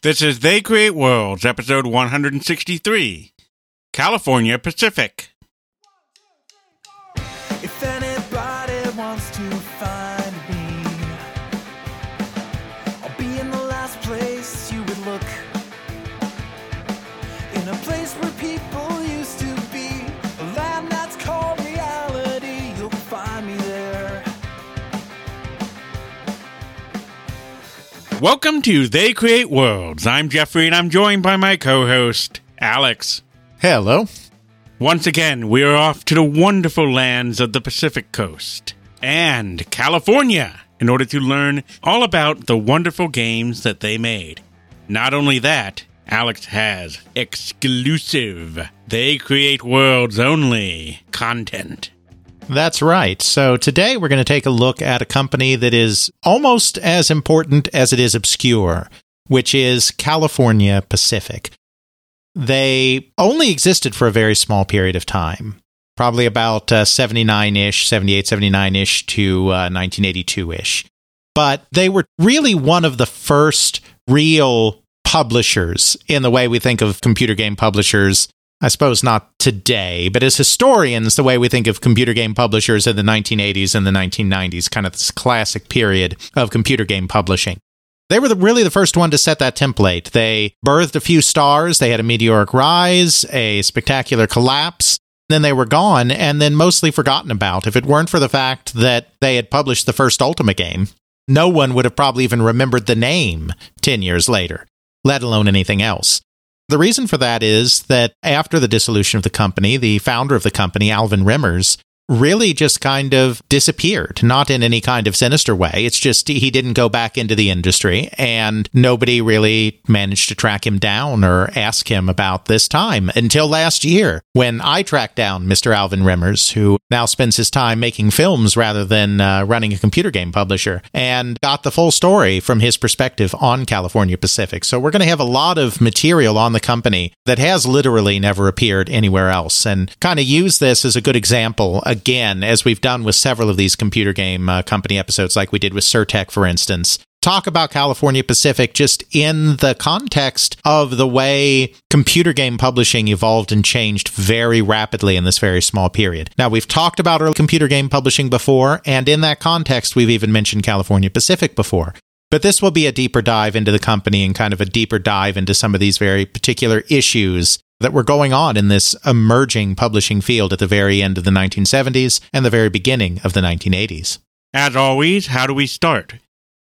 This is They Create Worlds, episode 163 California Pacific. Welcome to They Create Worlds. I'm Jeffrey and I'm joined by my co host, Alex. Hello. Once again, we are off to the wonderful lands of the Pacific Coast and California in order to learn all about the wonderful games that they made. Not only that, Alex has exclusive They Create Worlds only content. That's right. So today we're going to take a look at a company that is almost as important as it is obscure, which is California Pacific. They only existed for a very small period of time, probably about uh, 79 ish, 78, 79 ish to uh, 1982 ish. But they were really one of the first real publishers in the way we think of computer game publishers I suppose not today, but as historians, the way we think of computer game publishers in the 1980s and the 1990s, kind of this classic period of computer game publishing. They were the, really the first one to set that template. They birthed a few stars, they had a meteoric rise, a spectacular collapse, then they were gone and then mostly forgotten about. If it weren't for the fact that they had published the first Ultima game, no one would have probably even remembered the name 10 years later, let alone anything else. The reason for that is that after the dissolution of the company, the founder of the company, Alvin Remmers, really just kind of disappeared, not in any kind of sinister way. It's just he didn't go back into the industry and nobody really managed to track him down or ask him about this time until last year when I tracked down Mr. Alvin Remmers, who now spends his time making films rather than uh, running a computer game publisher, and got the full story from his perspective on California Pacific. So we're going to have a lot of material on the company that has literally never appeared anywhere else and kind of use this as a good example again, as we've done with several of these computer game uh, company episodes, like we did with Sir-Tech, for instance. Talk about California Pacific just in the context of the way computer game publishing evolved and changed very rapidly in this very small period. Now, we've talked about early computer game publishing before, and in that context, we've even mentioned California Pacific before. But this will be a deeper dive into the company and kind of a deeper dive into some of these very particular issues that were going on in this emerging publishing field at the very end of the 1970s and the very beginning of the 1980s. As always, how do we start?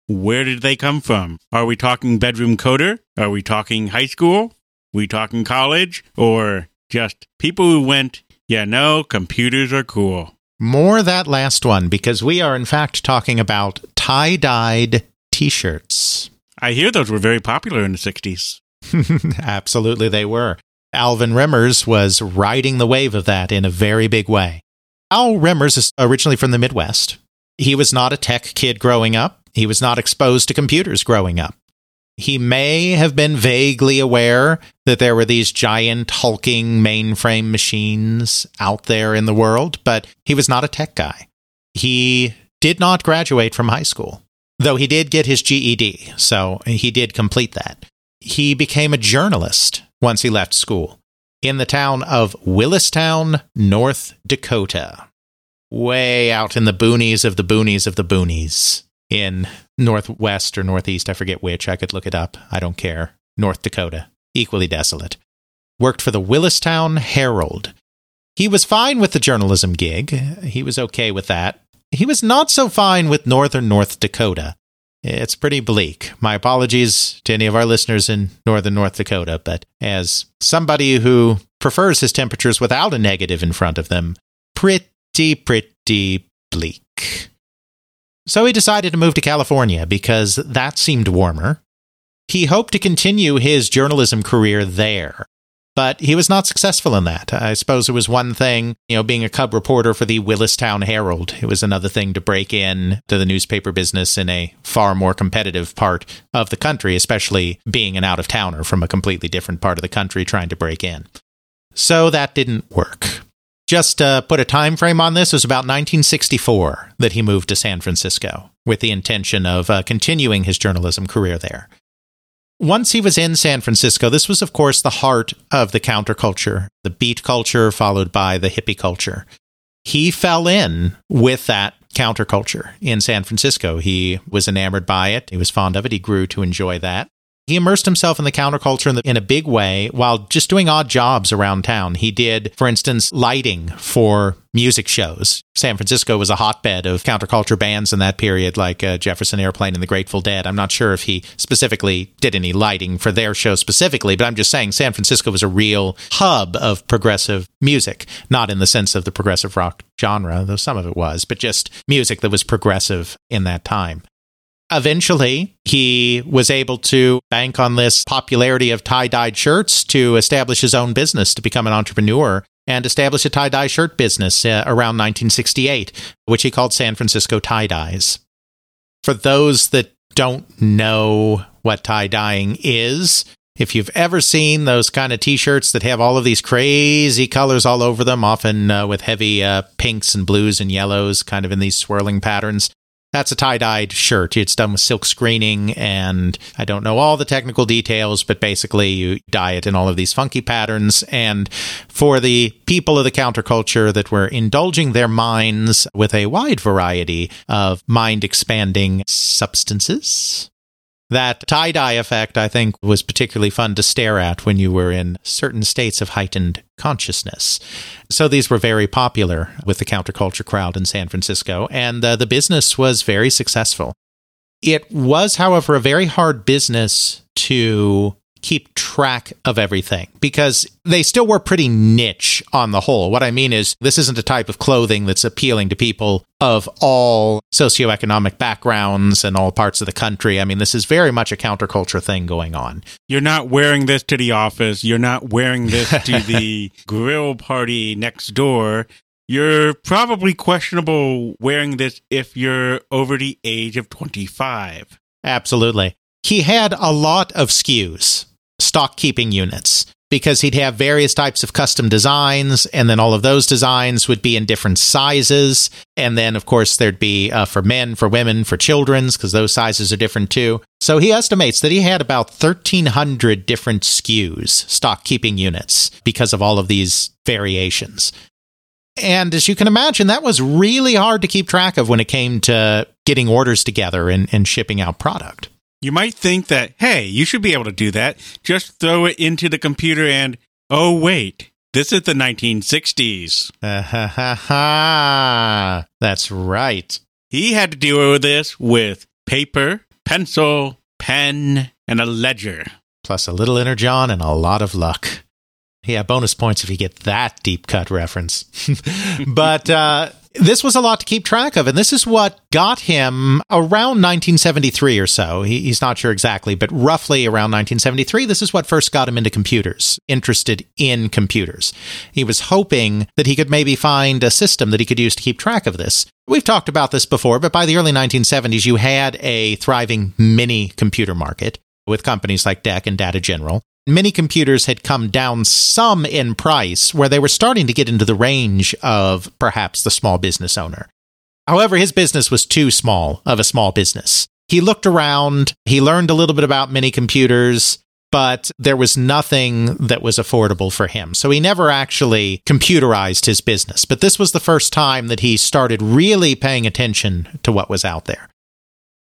Where did they come from? Are we talking bedroom coder? Are we talking high school? we talking college? Or just people who went, yeah, no, computers are cool? More that last one, because we are in fact talking about tie dyed t shirts. I hear those were very popular in the 60s. Absolutely, they were. Alvin Remmers was riding the wave of that in a very big way. Al Remmers is originally from the Midwest. He was not a tech kid growing up. He was not exposed to computers growing up. He may have been vaguely aware that there were these giant hulking mainframe machines out there in the world, but he was not a tech guy. He did not graduate from high school, though he did get his GED, so he did complete that. He became a journalist once he left school in the town of Williston, North Dakota, way out in the boonies of the boonies of the boonies in northwest or northeast. I forget which. I could look it up. I don't care. North Dakota, equally desolate. Worked for the Williston Herald. He was fine with the journalism gig. He was okay with that. He was not so fine with northern North Dakota. It's pretty bleak. My apologies to any of our listeners in northern North Dakota, but as somebody who prefers his temperatures without a negative in front of them, pretty, pretty bleak. So he decided to move to California because that seemed warmer. He hoped to continue his journalism career there, but he was not successful in that. I suppose it was one thing, you know, being a cub reporter for the Williston Herald. It was another thing to break in to the newspaper business in a far more competitive part of the country, especially being an out of towner from a completely different part of the country trying to break in. So that didn't work. Just to put a time frame on this, it was about 1964 that he moved to San Francisco with the intention of uh, continuing his journalism career there. Once he was in San Francisco, this was, of course, the heart of the counterculture, the beat culture, followed by the hippie culture. He fell in with that counterculture in San Francisco. He was enamored by it. He was fond of it. He grew to enjoy that. He immersed himself in the counterculture in, the, in, a big way while just doing odd jobs around town. He did, for instance, lighting for music shows. San Francisco was a hotbed of counterculture bands in that period, like uh, Jefferson Airplane and the Grateful Dead. I'm not sure if he specifically did any lighting for their show specifically, but I'm just saying San Francisco was a real hub of progressive music, not in the sense of the progressive rock genre, though some of it was, but just music that was progressive in that time. Eventually, he was able to bank on this popularity of tie dyed shirts to establish his own business, to become an entrepreneur, and establish a tie dye shirt business uh, around 1968, which he called San Francisco Tie Dyes. For those that don't know what tie dyeing is, if you've ever seen those kind of t shirts that have all of these crazy colors all over them, often uh, with heavy uh, pinks and blues and yellows, kind of in these swirling patterns, that's a tie dyed shirt. It's done with silk screening, and I don't know all the technical details, but basically, you dye it in all of these funky patterns. And for the people of the counterculture that were indulging their minds with a wide variety of mind expanding substances, that tie dye effect, I think, was particularly fun to stare at when you were in certain states of heightened consciousness. So these were very popular with the counterculture crowd in San Francisco, and uh, the business was very successful. It was, however, a very hard business to keep track of everything because they still were pretty niche on the whole. What I mean is, this isn't a type of clothing that's appealing to people of all socioeconomic backgrounds and all parts of the country. I mean, this is very much a counterculture thing going on. You're not wearing this to the office, you're not wearing this to the grill party next door. You're probably questionable wearing this if you're over the age of 25. Absolutely. He had a lot of SKUs stock keeping units because he'd have various types of custom designs, and then all of those designs would be in different sizes. And then, of course, there'd be uh, for men, for women, for children's, because those sizes are different too. So he estimates that he had about 1,300 different SKUs, stock keeping units, because of all of these variations. And as you can imagine, that was really hard to keep track of when it came to getting orders together and, and shipping out product. You might think that, hey, you should be able to do that. Just throw it into the computer and, oh, wait, this is the 1960s. Uh, ha, ha, ha. That's right. He had to deal with this with paper, pencil, pen, and a ledger. Plus a little inner John and a lot of luck. Yeah, bonus points if you get that deep cut reference. but uh, this was a lot to keep track of, and this is what got him around 1973 or so. He, he's not sure exactly, but roughly around 1973, this is what first got him into computers, interested in computers. He was hoping that he could maybe find a system that he could use to keep track of this. We've talked about this before, but by the early 1970s, you had a thriving mini computer market with companies like DEC and Data General many computers had come down some in price where they were starting to get into the range of perhaps the small business owner. However, his business was too small of a small business. He looked around, he learned a little bit about mini computers, but there was nothing that was affordable for him. So he never actually computerized his business. But this was the first time that he started really paying attention to what was out there.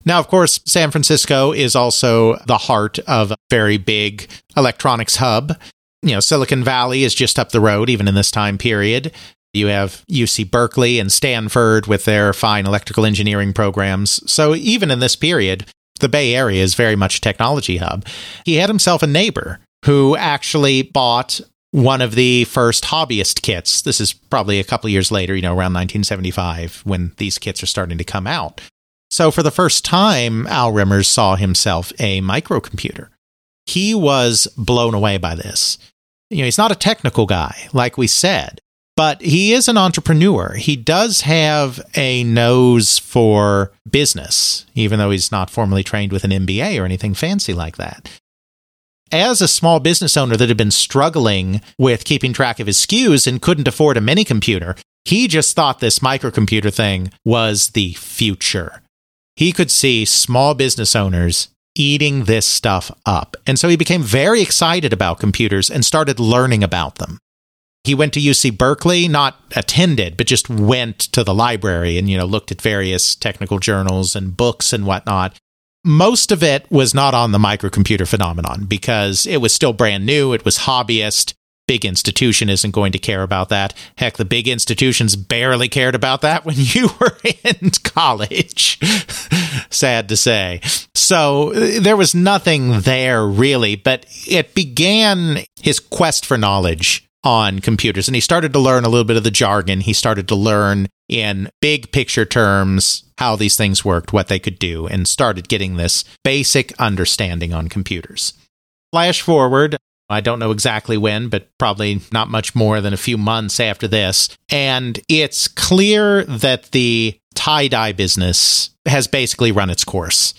Now, of course, San Francisco is also the heart of a very big electronics hub. You know, Silicon Valley is just up the road, even in this time period. You have UC Berkeley and Stanford with their fine electrical engineering programs. So, even in this period, the Bay Area is very much a technology hub. He had himself a neighbor who actually bought one of the first hobbyist kits. This is probably a couple years later, you know, around 1975 when these kits are starting to come out. So for the first time, Al Remmers saw himself a microcomputer. He was blown away by this. You know, he's not a technical guy, like we said, but he is an entrepreneur. He does have a nose for business, even though he's not formally trained with an MBA or anything fancy like that. As a small business owner that had been struggling with keeping track of his SKUs and couldn't afford a mini computer, he just thought this microcomputer thing was the future he could see small business owners eating this stuff up. And so he became very excited about computers and started learning about them. He went to UC Berkeley, not attended, but just went to the library and, you know, looked at various technical journals and books and whatnot. Most of it was not on the microcomputer phenomenon because it was still brand new. It was hobbyist. Big institution isn't going to care about that. Heck, the big institutions barely cared about that when you were in college. Sad to say. So there was nothing there really, but it began his quest for knowledge on computers. And he started to learn a little bit of the jargon. He started to learn in big picture terms how these things worked, what they could do, and started getting this basic understanding on computers. Flash forward, I don't know exactly when, but probably not much more than a few months after this. And it's clear that the tie dye business has basically run its course.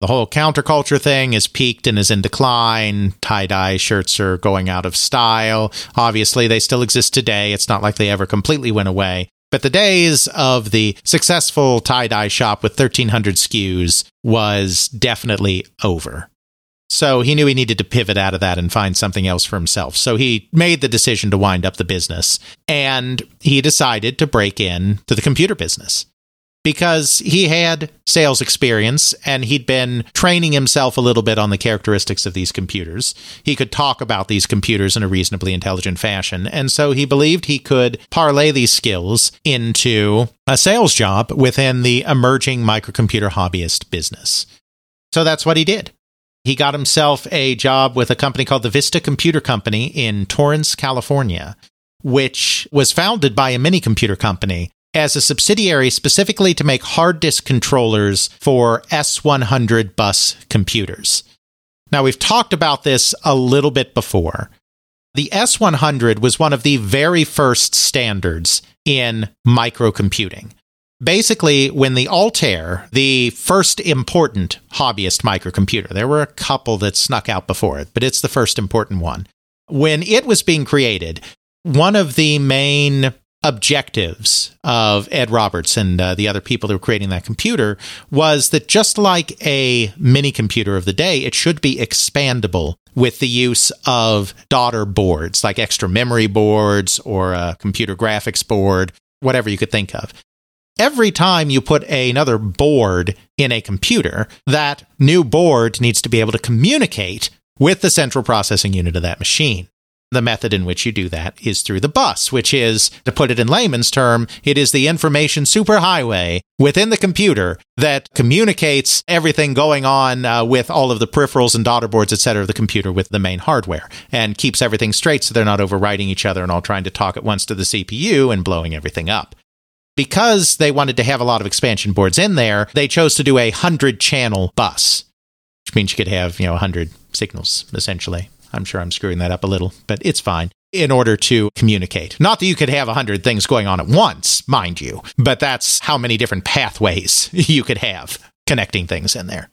The whole counterculture thing is peaked and is in decline. Tie dye shirts are going out of style. Obviously, they still exist today. It's not like they ever completely went away. But the days of the successful tie dye shop with 1,300 SKUs was definitely over. So he knew he needed to pivot out of that and find something else for himself. So he made the decision to wind up the business and he decided to break in to the computer business because he had sales experience and he'd been training himself a little bit on the characteristics of these computers. He could talk about these computers in a reasonably intelligent fashion. And so he believed he could parlay these skills into a sales job within the emerging microcomputer hobbyist business. So that's what he did. He got himself a job with a company called the Vista Computer Company in Torrance, California, which was founded by a mini computer company as a subsidiary specifically to make hard disk controllers for S100 bus computers. Now, we've talked about this a little bit before. The S100 was one of the very first standards in microcomputing. Basically, when the Altair, the first important hobbyist microcomputer, there were a couple that snuck out before it, but it's the first important one. When it was being created, one of the main objectives of Ed Roberts and uh, the other people that were creating that computer was that just like a mini computer of the day, it should be expandable with the use of daughter boards like extra memory boards or a computer graphics board, whatever you could think of. Every time you put another board in a computer, that new board needs to be able to communicate with the central processing unit of that machine. The method in which you do that is through the bus, which is, to put it in layman's term, it is the information superhighway within the computer that communicates everything going on uh, with all of the peripherals and daughter boards, et cetera, of the computer with the main hardware and keeps everything straight so they're not overwriting each other and all trying to talk at once to the CPU and blowing everything up. Because they wanted to have a lot of expansion boards in there, they chose to do a 100 channel bus, which means you could have, you know, 100 signals essentially. I'm sure I'm screwing that up a little, but it's fine. In order to communicate. Not that you could have a hundred things going on at once, mind you, but that's how many different pathways you could have connecting things in there.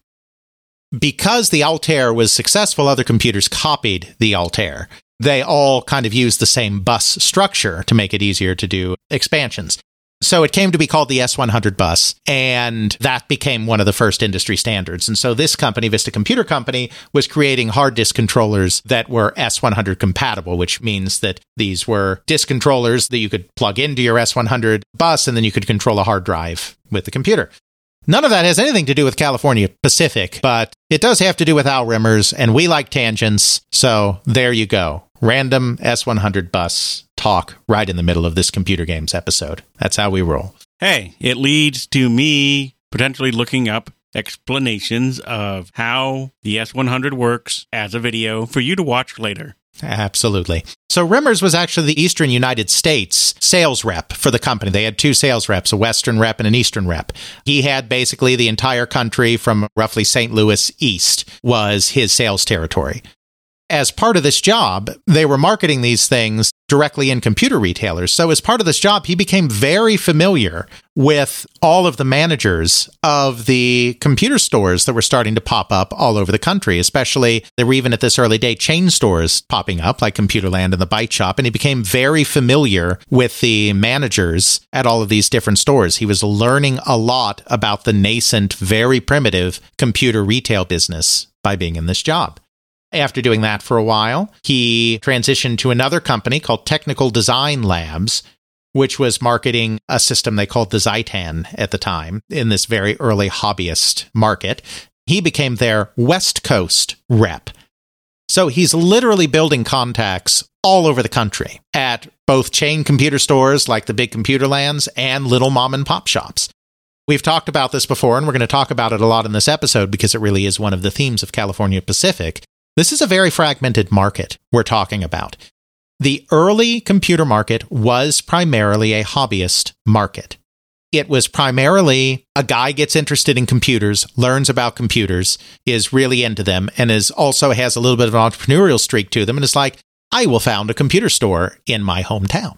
Because the Altair was successful, other computers copied the Altair. They all kind of used the same bus structure to make it easier to do expansions. So it came to be called the S100 bus, and that became one of the first industry standards. And so this company, Vista Computer Company, was creating hard disk controllers that were S100 compatible, which means that these were disk controllers that you could plug into your S100 bus, and then you could control a hard drive with the computer. None of that has anything to do with California Pacific, but it does have to do with Al Remmers, and we like tangents. So there you go. Random S100 bus talk right in the middle of this computer games episode. That's how we roll. Hey, it leads to me potentially looking up explanations of how the S100 works as a video for you to watch later. Absolutely. So Remmers was actually the Eastern United States sales rep for the company. They had two sales reps, a Western rep and an Eastern rep. He had basically the entire country from roughly St. Louis east was his sales territory. As part of this job, they were marketing these things directly in computer retailers. So, as part of this job, he became very familiar with all of the managers of the computer stores that were starting to pop up all over the country. Especially, there were even at this early day chain stores popping up, like Computerland and the Byte Shop. And he became very familiar with the managers at all of these different stores. He was learning a lot about the nascent, very primitive computer retail business by being in this job. After doing that for a while, he transitioned to another company called Technical Design Labs, which was marketing a system they called the Xitan at the time in this very early hobbyist market. He became their West Coast rep. So he's literally building contacts all over the country at both chain computer stores like the big computer lands and little mom and pop shops. We've talked about this before, and we're going to talk about it a lot in this episode because it really is one of the themes of California Pacific. This is a very fragmented market we're talking about. The early computer market was primarily a hobbyist market. It was primarily a guy gets interested in computers, learns about computers, is really into them, and is also has a little bit of an entrepreneurial streak to them, and is like, I will found a computer store in my hometown.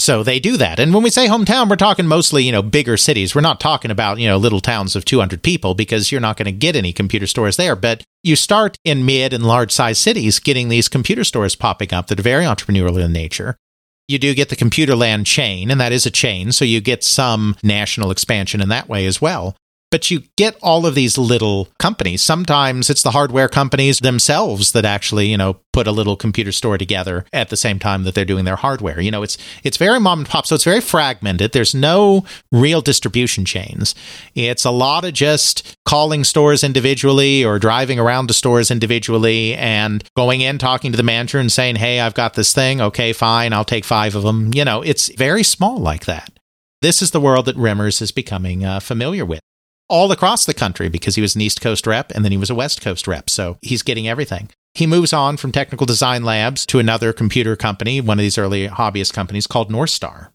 So they do that. And when we say hometown, we're talking mostly, you know, bigger cities. We're not talking about, you know, little towns of 200 people because you're not going to get any computer stores there. But you start in mid and large size cities getting these computer stores popping up that are very entrepreneurial in nature. You do get the Computerland chain, and that is a chain. So you get some national expansion in that way as well. But you get all of these little companies. Sometimes it's the hardware companies themselves that actually, you know, put a little computer store together at the same time that they're doing their hardware. You know, it's it's very mom and pop, so it's very fragmented. There's no real distribution chains. It's a lot of just calling stores individually or driving around to stores individually and going in talking to the manager and saying, "Hey, I've got this thing. Okay, fine. I'll take 5 of them." You know, it's very small like that. This is the world that Remmers is becoming uh, familiar with all across the country because he was an East Coast rep and then he was a West Coast rep. So he's getting everything. He moves on from Technical Design Labs to another computer company, one of these early hobbyist companies called North Star.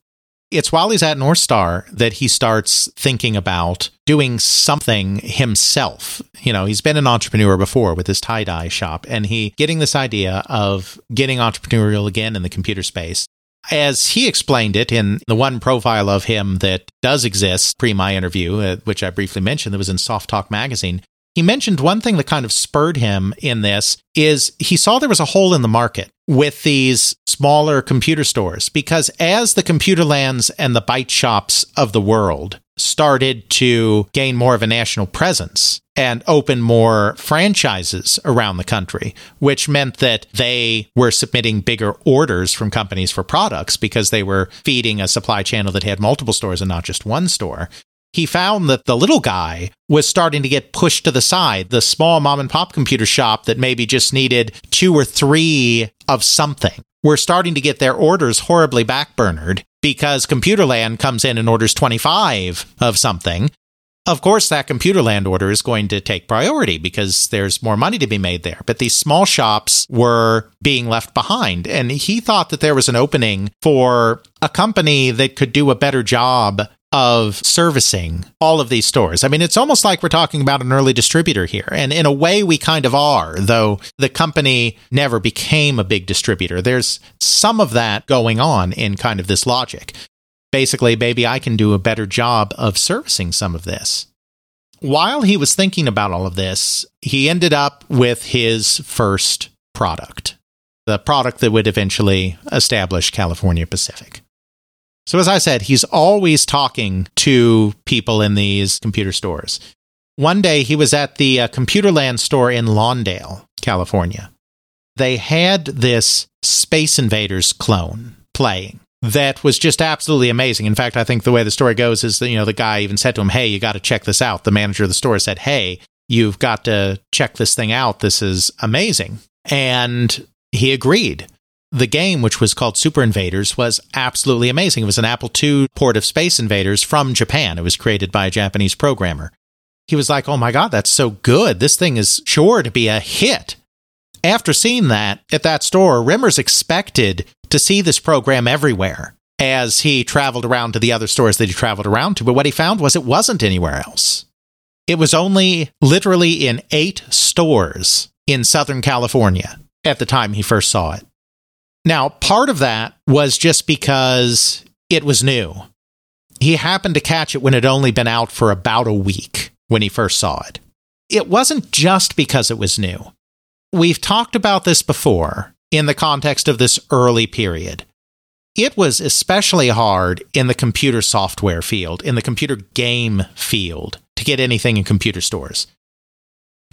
It's while he's at North Star that he starts thinking about doing something himself. You know, he's been an entrepreneur before with his tie dye shop, and he getting this idea of getting entrepreneurial again in the computer space as he explained it in the one profile of him that does exist pre my interview, uh, which I briefly mentioned, that was in Softalk magazine, he mentioned one thing that kind of spurred him in this is he saw there was a hole in the market with these smaller computer stores because as the computer lands and the byte shops of the world started to gain more of a national presence and open more franchises around the country, which meant that they were submitting bigger orders from companies for products because they were feeding a supply channel that had multiple stores and not just one store he found that the little guy was starting to get pushed to the side. The small mom and pop computer shop that maybe just needed two or three of something were starting to get their orders horribly backburnered because Computerland comes in and orders 25 of something. Of course, that Computerland order is going to take priority because there's more money to be made there. But these small shops were being left behind. And he thought that there was an opening for a company that could do a better job of servicing all of these stores. I mean, it's almost like we're talking about an early distributor here. And in a way, we kind of are, though the company never became a big distributor. There's some of that going on in kind of this logic. Basically, maybe I can do a better job of servicing some of this. While he was thinking about all of this, he ended up with his first product, the product that would eventually establish California Pacific. So, as I said, he's always talking to people in these computer stores. One day he was at the uh, Computerland store in Lawndale, California. They had this Space Invaders clone playing that was just absolutely amazing. In fact, I think the way the story goes is that, you know, the guy even said to him, Hey, you got to check this out. The manager of the store said, Hey, you've got to check this thing out. This is amazing. And he agreed the game, which was called Super Invaders, was absolutely amazing. It was an Apple II port of Space Invaders from Japan. It was created by a Japanese programmer. He was like, oh my God, that's so good. This thing is sure to be a hit. After seeing that at that store, Remmers expected to see this program everywhere as he traveled around to the other stores that he traveled around to. But what he found was it wasn't anywhere else. It was only literally in eight stores in Southern California at the time he first saw it. Now, part of that was just because it was new. He happened to catch it when it had only been out for about a week when he first saw it. It wasn't just because it was new. We've talked about this before in the context of this early period. It was especially hard in the computer software field, in the computer game field, to get anything in computer stores.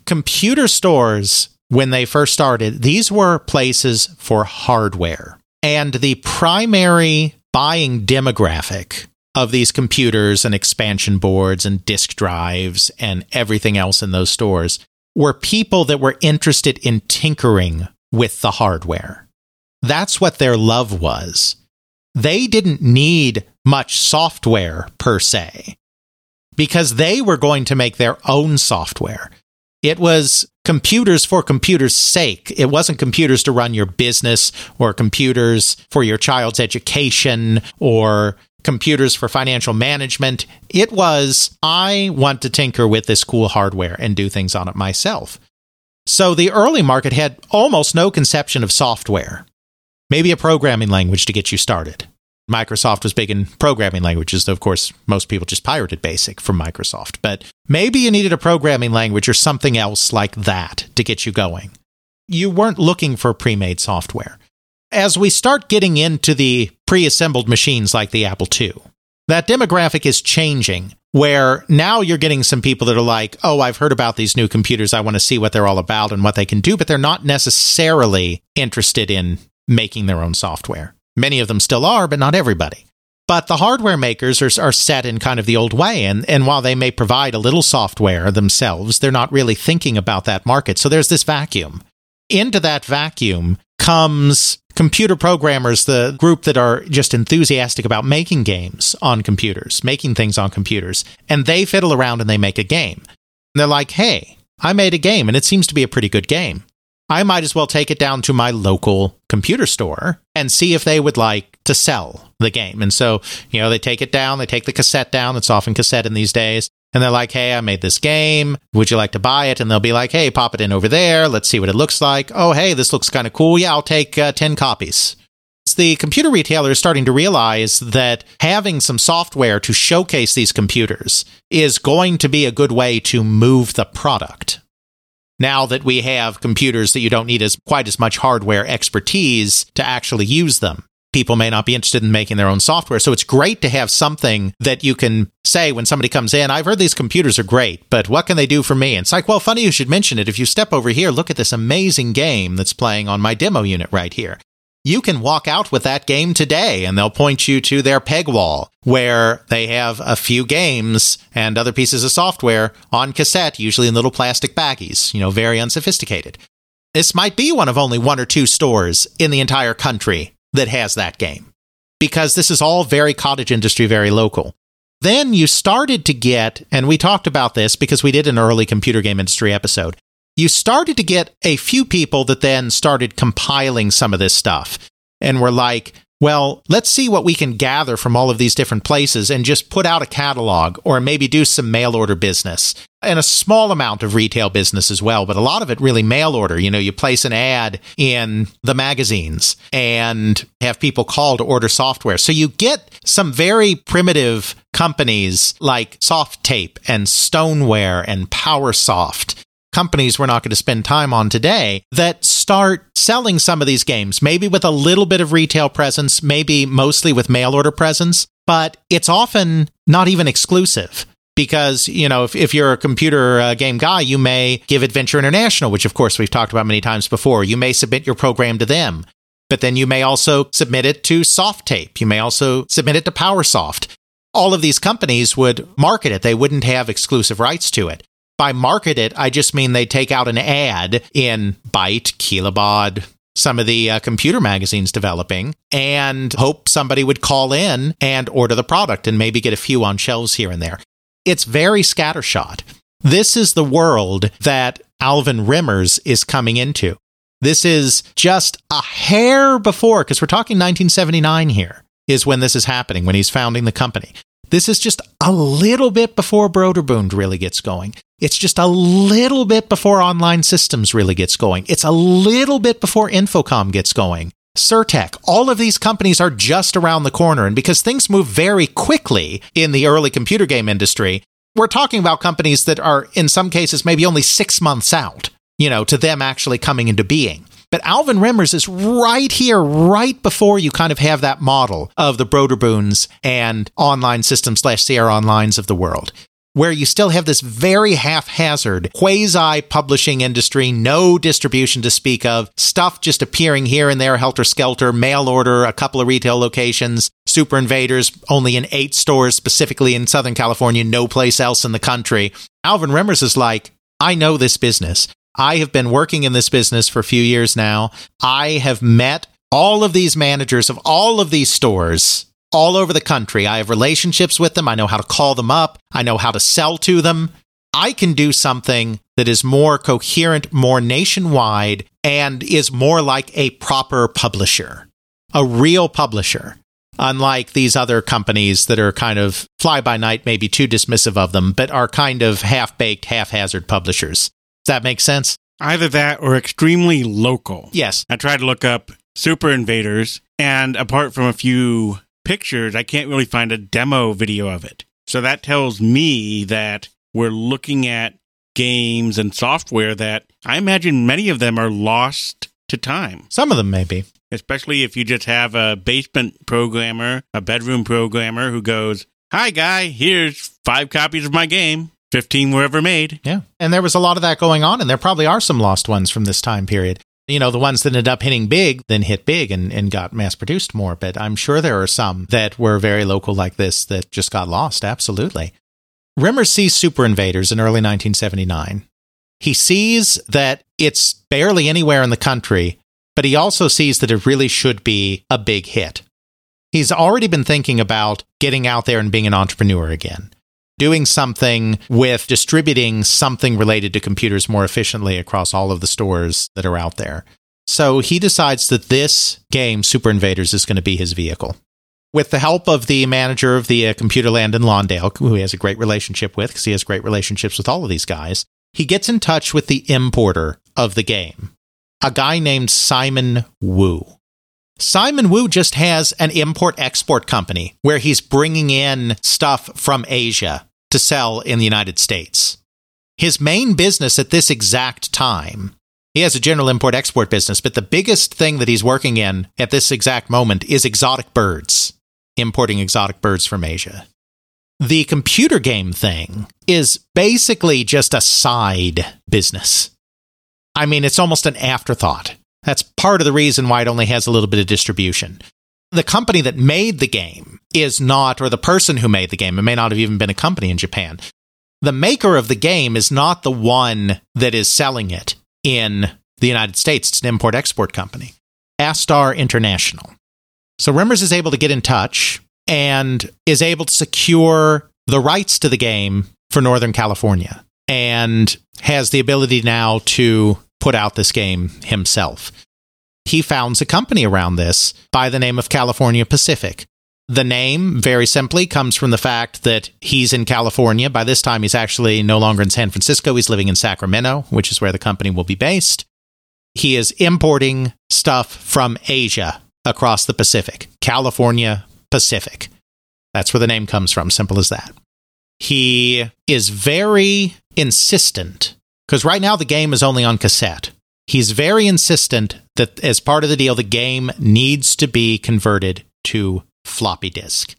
Computer stores, when they first started, these were places for hardware. And the primary buying demographic of these computers and expansion boards and disk drives and everything else in those stores were people that were interested in tinkering with the hardware. That's what their love was. They didn't need much software per se because they were going to make their own software. It was computers for computers' sake. It wasn't computers to run your business or computers for your child's education or computers for financial management. It was, I want to tinker with this cool hardware and do things on it myself. So the early market had almost no conception of software, maybe a programming language to get you started. Microsoft was big in programming languages, though, of course, most people just pirated BASIC from Microsoft. But maybe you needed a programming language or something else like that to get you going. You weren't looking for pre made software. As we start getting into the pre assembled machines like the Apple II, that demographic is changing where now you're getting some people that are like, oh, I've heard about these new computers. I want to see what they're all about and what they can do, but they're not necessarily interested in making their own software. Many of them still are, but not everybody. But the hardware makers are, are set in kind of the old way. And, and while they may provide a little software themselves, they're not really thinking about that market. So there's this vacuum. Into that vacuum comes computer programmers, the group that are just enthusiastic about making games on computers, making things on computers. And they fiddle around and they make a game. And they're like, hey, I made a game and it seems to be a pretty good game. I might as well take it down to my local computer store and see if they would like to sell the game. And so, you know, they take it down, they take the cassette down. It's often cassette in these days. And they're like, hey, I made this game. Would you like to buy it? And they'll be like, hey, pop it in over there. Let's see what it looks like. Oh, hey, this looks kind of cool. Yeah, I'll take uh, 10 copies. The computer retailer is starting to realize that having some software to showcase these computers is going to be a good way to move the product now that we have computers that you don't need as quite as much hardware expertise to actually use them. People may not be interested in making their own software. So it's great to have something that you can say when somebody comes in, I've heard these computers are great, but what can they do for me? And it's like, well, funny you should mention it. If you step over here, look at this amazing game that's playing on my demo unit right here you can walk out with that game today and they'll point you to their peg wall where they have a few games and other pieces of software on cassette, usually in little plastic baggies, you know, very unsophisticated. This might be one of only one or two stores in the entire country that has that game because this is all very cottage industry, very local. Then you started to get, and we talked about this because we did an early computer game industry episode you started to get a few people that then started compiling some of this stuff and were like, well, let's see what we can gather from all of these different places and just put out a catalog or maybe do some mail order business and a small amount of retail business as well, but a lot of it really mail order. You know, you place an ad in the magazines and have people call to order software. So you get some very primitive companies like Softape and Stoneware and PowerSoft companies we're not going to spend time on today that start selling some of these games, maybe with a little bit of retail presence, maybe mostly with mail order presence, but it's often not even exclusive. Because, you know, if, if you're a computer uh, game guy, you may give Adventure International, which of course we've talked about many times before. You may submit your program to them, but then you may also submit it to Softape You may also submit it to PowerSoft all of these companies would market it. They wouldn't have exclusive rights to it by market it, I just mean they take out an ad in Byte, Kilobaud, some of the uh, computer magazines developing and hope somebody would call in and order the product and maybe get a few on shelves here and there. It's very scattershot. This is the world that Alvin Remmers is coming into. This is just a hair before, because we're talking 1979 here, is when this is happening, when he's founding the company. This is just a little bit before Broderbund really gets going It's just a little bit before online systems really gets going. It's a little bit before Infocom gets going. Sir-Tech, all of these companies are just around the corner. And because things move very quickly in the early computer game industry, we're talking about companies that are, in some cases, maybe only six months out, you know, to them actually coming into being. But Alvin Remmers is right here, right before you kind of have that model of the Broderbunds and online systems slash Sierra Onlines of the world where you still have this very haphazard quasi publishing industry, no distribution to speak of, stuff just appearing here and there, helter skelter, mail order, a couple of retail locations, Super Invaders only in eight stores, specifically in Southern California, no place else in the country. Alvin Remmers is like, I know this business. I have been working in this business for a few years now. I have met all of these managers of all of these stores all over the country. I have relationships with them. I know how to call them up. I know how to sell to them. I can do something that is more coherent, more nationwide, and is more like a proper publisher, a real publisher. Unlike these other companies that are kind of fly by night, maybe too dismissive of them, but are kind of half baked, haphazard publishers. Does that make sense? Either that or extremely local. Yes. I tried to look up Super Invaders, and apart from a few pictures, I can't really find a demo video of it. So that tells me that we're looking at games and software that I imagine many of them are lost to time. Some of them, maybe. Especially if you just have a basement programmer, a bedroom programmer who goes, Hi, guy, here's five copies of my game. 15 were ever made. Yeah. And there was a lot of that going on, and there probably are some lost ones from this time period you know, the ones that ended up hitting big then hit big and, and got mass produced more. But I'm sure there are some that were very local like this that just got lost. Absolutely. Rimmer sees Super Invaders in early 1979. He sees that it's barely anywhere in the country, but he also sees that it really should be a big hit. He's already been thinking about getting out there and being an entrepreneur again doing something with distributing something related to computers more efficiently across all of the stores that are out there. So he decides that this game, Super Invaders, is going to be his vehicle. With the help of the manager of the uh, Computerland in Lawndale, who he has a great relationship with because he has great relationships with all of these guys, he gets in touch with the importer of the game, a guy named Simon Wu. Simon Wu just has an import export company where he's bringing in stuff from Asia to sell in the United States. His main business at this exact time, he has a general import export business, but the biggest thing that he's working in at this exact moment is exotic birds, importing exotic birds from Asia. The computer game thing is basically just a side business. I mean, it's almost an afterthought. That's part of the reason why it only has a little bit of distribution. The company that made the game is not, or the person who made the game, it may not have even been a company in Japan. The maker of the game is not the one that is selling it in the United States. It's an import export company, Astar International. So Remmers is able to get in touch and is able to secure the rights to the game for Northern California and has the ability now to put out this game himself. He founds a company around this by the name of California Pacific. The name, very simply, comes from the fact that he's in California. By this time, he's actually no longer in San Francisco. He's living in Sacramento, which is where the company will be based. He is importing stuff from Asia across the Pacific, California Pacific. That's where the name comes from, simple as that. He is very insistent because right now the game is only on cassette. He's very insistent that as part of the deal, the game needs to be converted to floppy disk.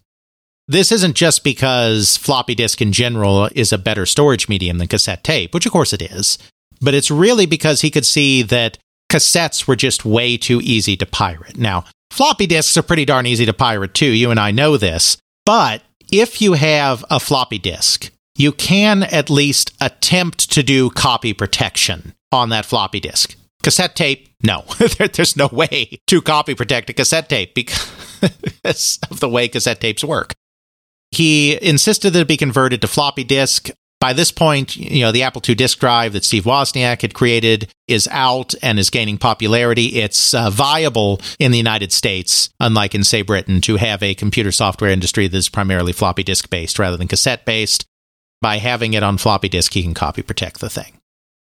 This isn't just because floppy disk in general is a better storage medium than cassette tape, which of course it is, but it's really because he could see that cassettes were just way too easy to pirate. Now, floppy disks are pretty darn easy to pirate too. You and I know this. But if you have a floppy disk, you can at least attempt to do copy protection on that floppy disk. Cassette tape, no. There's no way to copy protect a cassette tape because of the way cassette tapes work. He insisted that it be converted to floppy disk. By this point, you know, the Apple II disk drive that Steve Wozniak had created is out and is gaining popularity. It's uh, viable in the United States, unlike in, say, Britain, to have a computer software industry that is primarily floppy disk based rather than cassette based. By having it on floppy disk, he can copy protect the thing.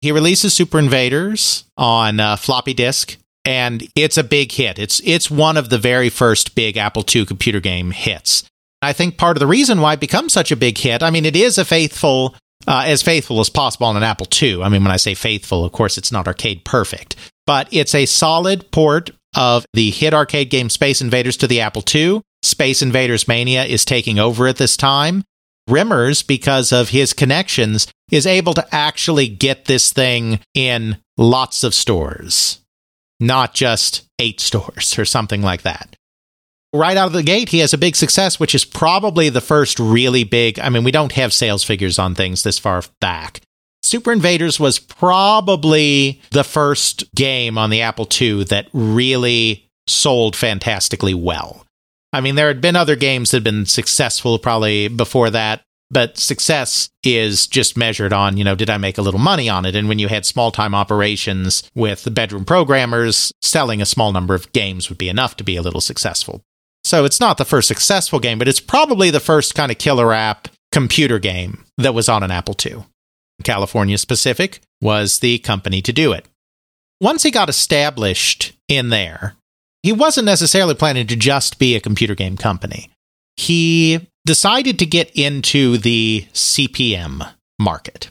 He releases Super Invaders on uh, floppy disk, and it's a big hit. It's it's one of the very first big Apple II computer game hits. I think part of the reason why it becomes such a big hit, I mean, it is a faithful, uh, as faithful as possible on an Apple II. I mean, when I say faithful, of course, it's not arcade perfect, but it's a solid port of the hit arcade game Space Invaders to the Apple II. Space Invaders Mania is taking over at this time. Remmers, because of his connections, is able to actually get this thing in lots of stores, not just eight stores or something like that. Right out of the gate, he has a big success, which is probably the first really big. I mean, we don't have sales figures on things this far back. Super Invaders was probably the first game on the Apple II that really sold fantastically well. I mean, there had been other games that had been successful probably before that, but success is just measured on, you know, did I make a little money on it? And when you had small time operations with the bedroom programmers, selling a small number of games would be enough to be a little successful. So it's not the first successful game, but it's probably the first kind of killer app computer game that was on an Apple II. California Pacific was the company to do it. Once he got established in there, he wasn't necessarily planning to just be a computer game company. He decided to get into the CP/M market.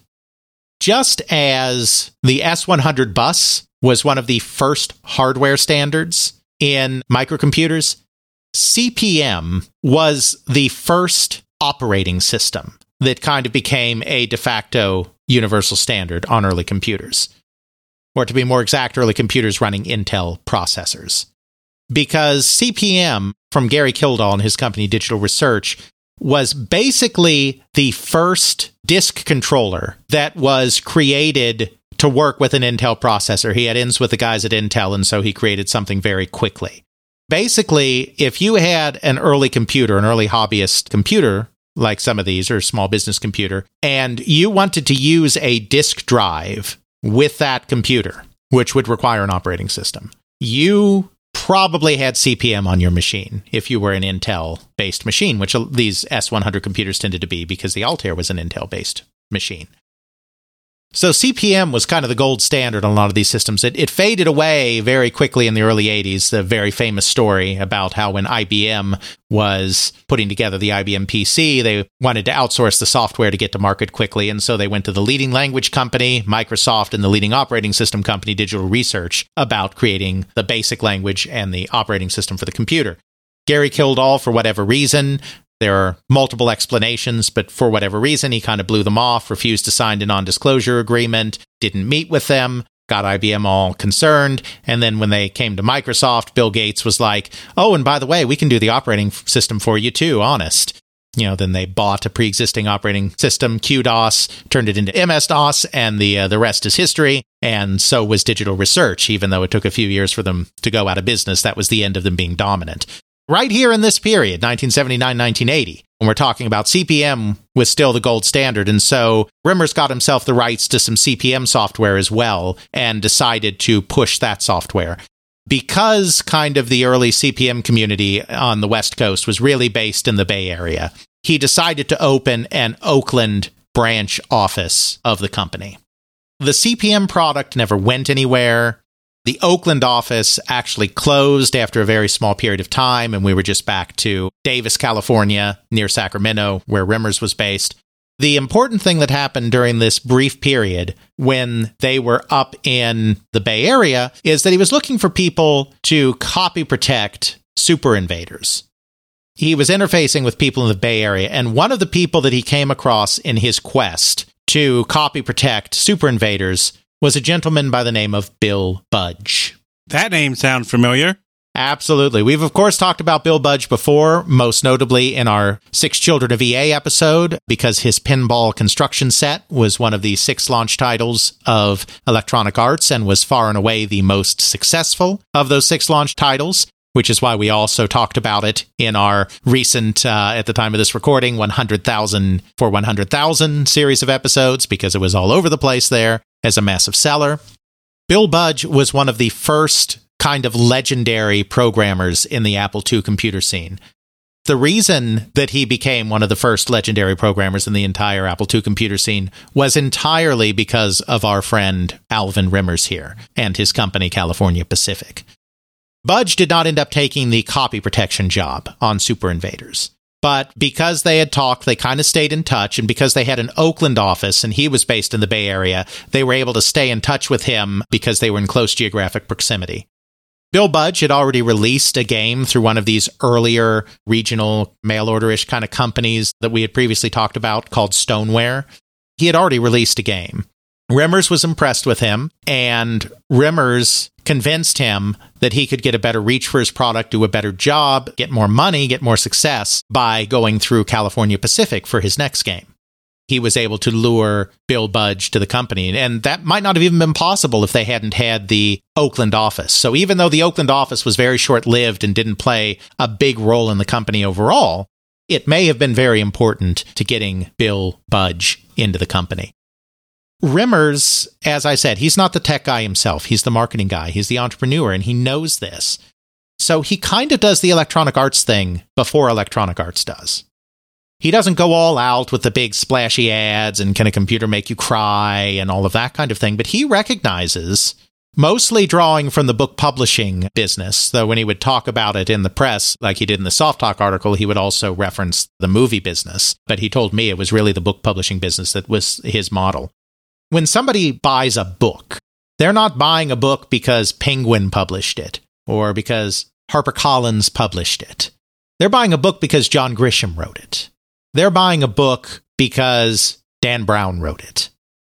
Just as the S100 bus was one of the first hardware standards in microcomputers, CP/M was the first operating system that kind of became a de facto universal standard on early computers. Or to be more exact, early computers running Intel processors. Because CP/M from Gary Kildall and his company Digital Research was basically the first disk controller that was created to work with an Intel processor. He had ins with the guys at Intel, and so he created something very quickly. Basically, if you had an early computer, an early hobbyist computer, like some of these, or small business computer, and you wanted to use a disk drive with that computer, which would require an operating system, you probably had CP/M on your machine if you were an Intel based machine, which these S100 computers tended to be because the Altair was an Intel based machine. So CP/M was kind of the gold standard on a lot of these systems. It, it faded away very quickly in the early 80s. The very famous story about how when IBM was putting together the IBM PC, they wanted to outsource the software to get to market quickly. And so they went to the leading language company, Microsoft, and the leading operating system company, Digital Research, about creating the basic language and the operating system for the computer. Gary Kildall, for whatever reason, there are multiple explanations, but for whatever reason, he kind of blew them off, refused to sign a non disclosure agreement, didn't meet with them, got IBM all concerned. And then when they came to Microsoft, Bill Gates was like, oh, and by the way, we can do the operating system for you too, honest. You know, then they bought a pre-existing operating system, QDOS, turned it into MS DOS, and the uh, the rest is history. And so was Digital Research, even though it took a few years for them to go out of business. That was the end of them being dominant right here in this period, 1979, 1980, when we're talking about CP/M was still the gold standard. And so Remmers got himself the rights to some CP/M software as well and decided to push that software. Because kind of the early CP/M community on the West Coast was really based in the Bay Area, he decided to open an Oakland branch office of the company. The CP/M product never went anywhere. The Oakland office actually closed after a very small period of time, and we were just back to Davis, California, near Sacramento, where Remmers was based. The important thing that happened during this brief period when they were up in the Bay Area is that he was looking for people to copy protect super invaders. He was interfacing with people in the Bay Area, and one of the people that he came across in his quest to copy protect super invaders was a gentleman by the name of Bill Budge. That name sounds familiar. Absolutely. We've, of course, talked about Bill Budge before, most notably in our Six Children of EA episode, because his pinball construction set was one of the six launch titles of Electronic Arts and was far and away the most successful of those six launch titles. Which is why we also talked about it in our recent, uh, at the time of this recording, 100,000 for 100,000 series of episodes, because it was all over the place there as a massive seller. Bill Budge was one of the first kind of legendary programmers in the Apple II computer scene. the reason that he became one of the first legendary programmers in the entire Apple II computer scene was entirely because of our friend Alvin Remmers here and his company, California Pacific. Budge did not end up taking the copy protection job on Super Invaders. But because they had talked, they kind of stayed in touch. And because they had an Oakland office and he was based in the Bay Area, they were able to stay in touch with him because they were in close geographic proximity. Bill Budge had already released a game through one of these earlier regional mail orderish kind of companies that we had previously talked about called Stoneware. He had already released a game. Remmers was impressed with him, and Remmers convinced him that he could get a better reach for his product, do a better job, get more money, get more success by going through California Pacific for his next game. He was able to lure Bill Budge to the company, and that might not have even been possible if they hadn't had the Oakland office. So, even though the Oakland office was very short lived and didn't play a big role in the company overall, it may have been very important to getting Bill Budge into the company. Remmers, as I said, he's not the tech guy himself. He's the marketing guy. He's the entrepreneur, and he knows this. So he kind of does the Electronic Arts thing before Electronic Arts does. He doesn't go all out with the big splashy ads and can a computer make you cry and all of that kind of thing, but he recognizes, mostly drawing from the book publishing business, though when he would talk about it in the press, like he did in the Softalk article, he would also reference the movie business. But he told me it was really the book publishing business that was his model when somebody buys a book, they're not buying a book because Penguin published it or because HarperCollins published it. They're buying a book because John Grisham wrote it. They're buying a book because Dan Brown wrote it.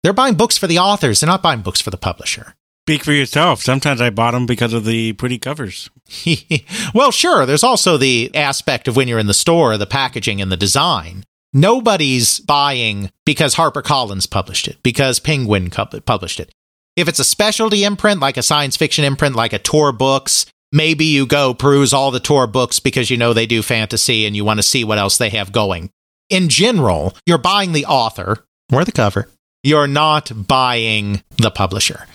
They're buying books for the authors. They're not buying books for the publisher. Speak for yourself. Sometimes I bought them because of the pretty covers. well, sure. There's also the aspect of when you're in the store, the packaging and the design. Nobody's buying because HarperCollins published it, because Penguin published it. If it's a specialty imprint, like a science fiction imprint, like a Tor Books, maybe you go peruse all the Tor books because you know they do fantasy and you want to see what else they have going. In general, you're buying the author or the cover. You're not buying the publisher.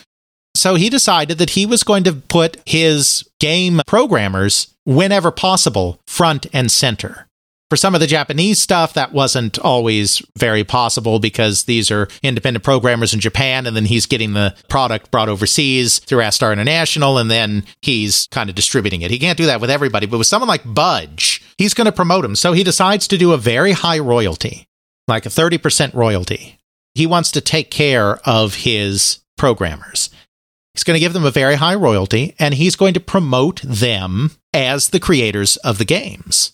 So he decided that he was going to put his game programmers, whenever possible, front and center. For some of the Japanese stuff, that wasn't always very possible because these are independent programmers in Japan, and then he's getting the product brought overseas through Astar International, and then he's kind of distributing it. He can't do that with everybody, but with someone like Budge, he's going to promote him. So he decides to do a very high royalty, like a 30% royalty. He wants to take care of his programmers. He's going to give them a very high royalty, and he's going to promote them as the creators of the games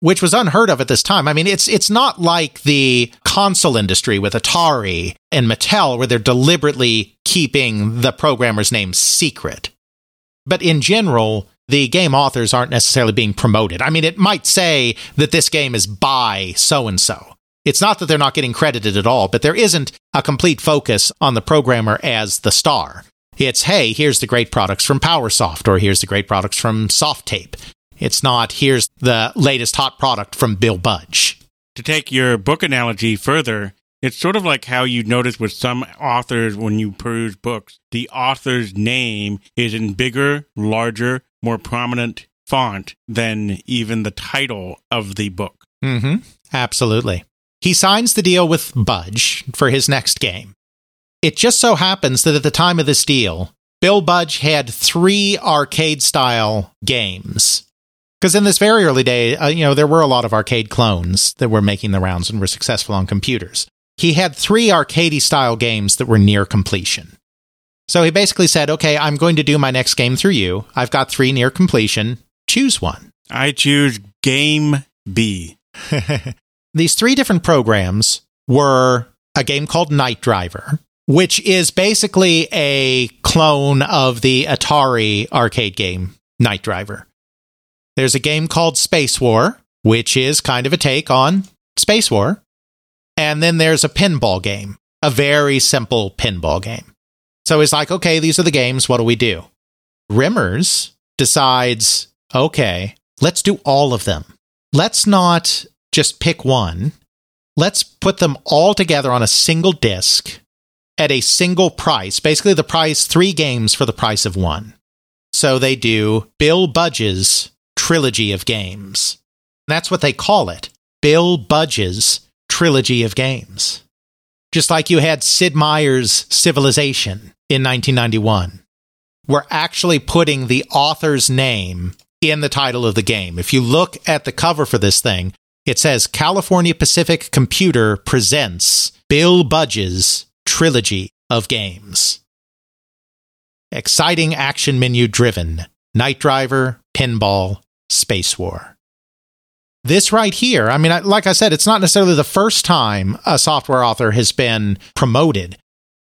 which was unheard of at this time. I mean, it's it's not like the console industry with Atari and Mattel where they're deliberately keeping the programmer's name secret. But in general, the game authors aren't necessarily being promoted. I mean, it might say that this game is by so and so. It's not that they're not getting credited at all, but there isn't a complete focus on the programmer as the star. It's, hey, here's the great products from PowerSoft, or here's the great products from Softape. It's not, here's the latest hot product from Bill Budge. To take your book analogy further, it's sort of like how you notice with some authors when you peruse books, the author's name is in bigger, larger, more prominent font than even the title of the book. Mm-hmm. Absolutely. He signs the deal with Budge for his next game. It just so happens that at the time of this deal, Bill Budge had three arcade style games because in this very early day, uh, you know, there were a lot of arcade clones that were making the rounds and were successful on computers. He had three arcadey style games that were near completion. So he basically said, okay, I'm going to do my next game through you. I've got three near completion. Choose one. I choose Game B. These three different programs were a game called Night Driver, which is basically a clone of the Atari arcade game Night Driver. There's a game called Space War, which is kind of a take on Space War. And then there's a pinball game, a very simple pinball game. So he's like, okay, these are the games. What do we do? Remmers decides, okay, let's do all of them. Let's not just pick one. Let's put them all together on a single disc at a single price. Basically, the price, three games for the price of one. So they do Bill Budge's trilogy of games. That's what they call it Bill Budge's trilogy of games. Just like you had Sid Meier's Civilization in 1991. We're actually putting the author's name in the title of the game. If you look at the cover for this thing, it says California Pacific Computer presents Bill Budge's trilogy of games. Exciting action menu driven Night Driver, Pinball, Space War. This right here, I mean, like I said, it's not necessarily the first time a software author has been promoted,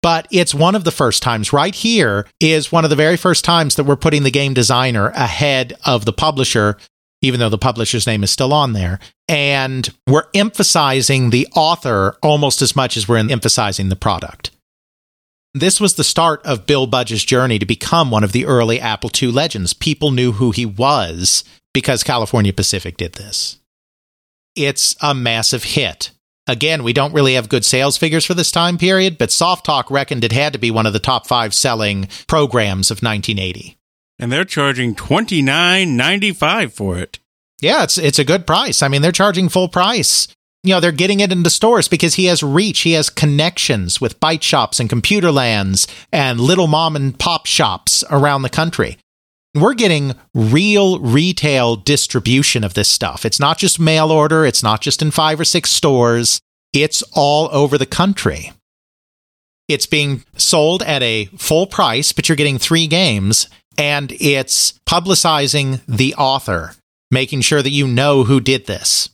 but it's one of the first times. Right here is one of the very first times that we're putting the game designer ahead of the publisher, even though the publisher's name is still on there. And we're emphasizing the author almost as much as we're emphasizing the product. This was the start of Bill Budge's journey to become one of the early Apple II legends. People knew who he was because California Pacific did this. It's a massive hit. Again, we don't really have good sales figures for this time period, but Softalk reckoned it had to be one of the top five selling programs of 1980. And they're charging twenty nine ninety five for it. Yeah, it's it's a good price. I mean, they're charging full price you know, they're getting it into stores because he has reach. He has connections with Byte Shops and computer lands and little mom and pop shops around the country. We're getting real retail distribution of this stuff. It's not just mail order, it's not just in five or six stores, it's all over the country. It's being sold at a full price, but you're getting three games, and it's publicizing the author, making sure that you know who did this.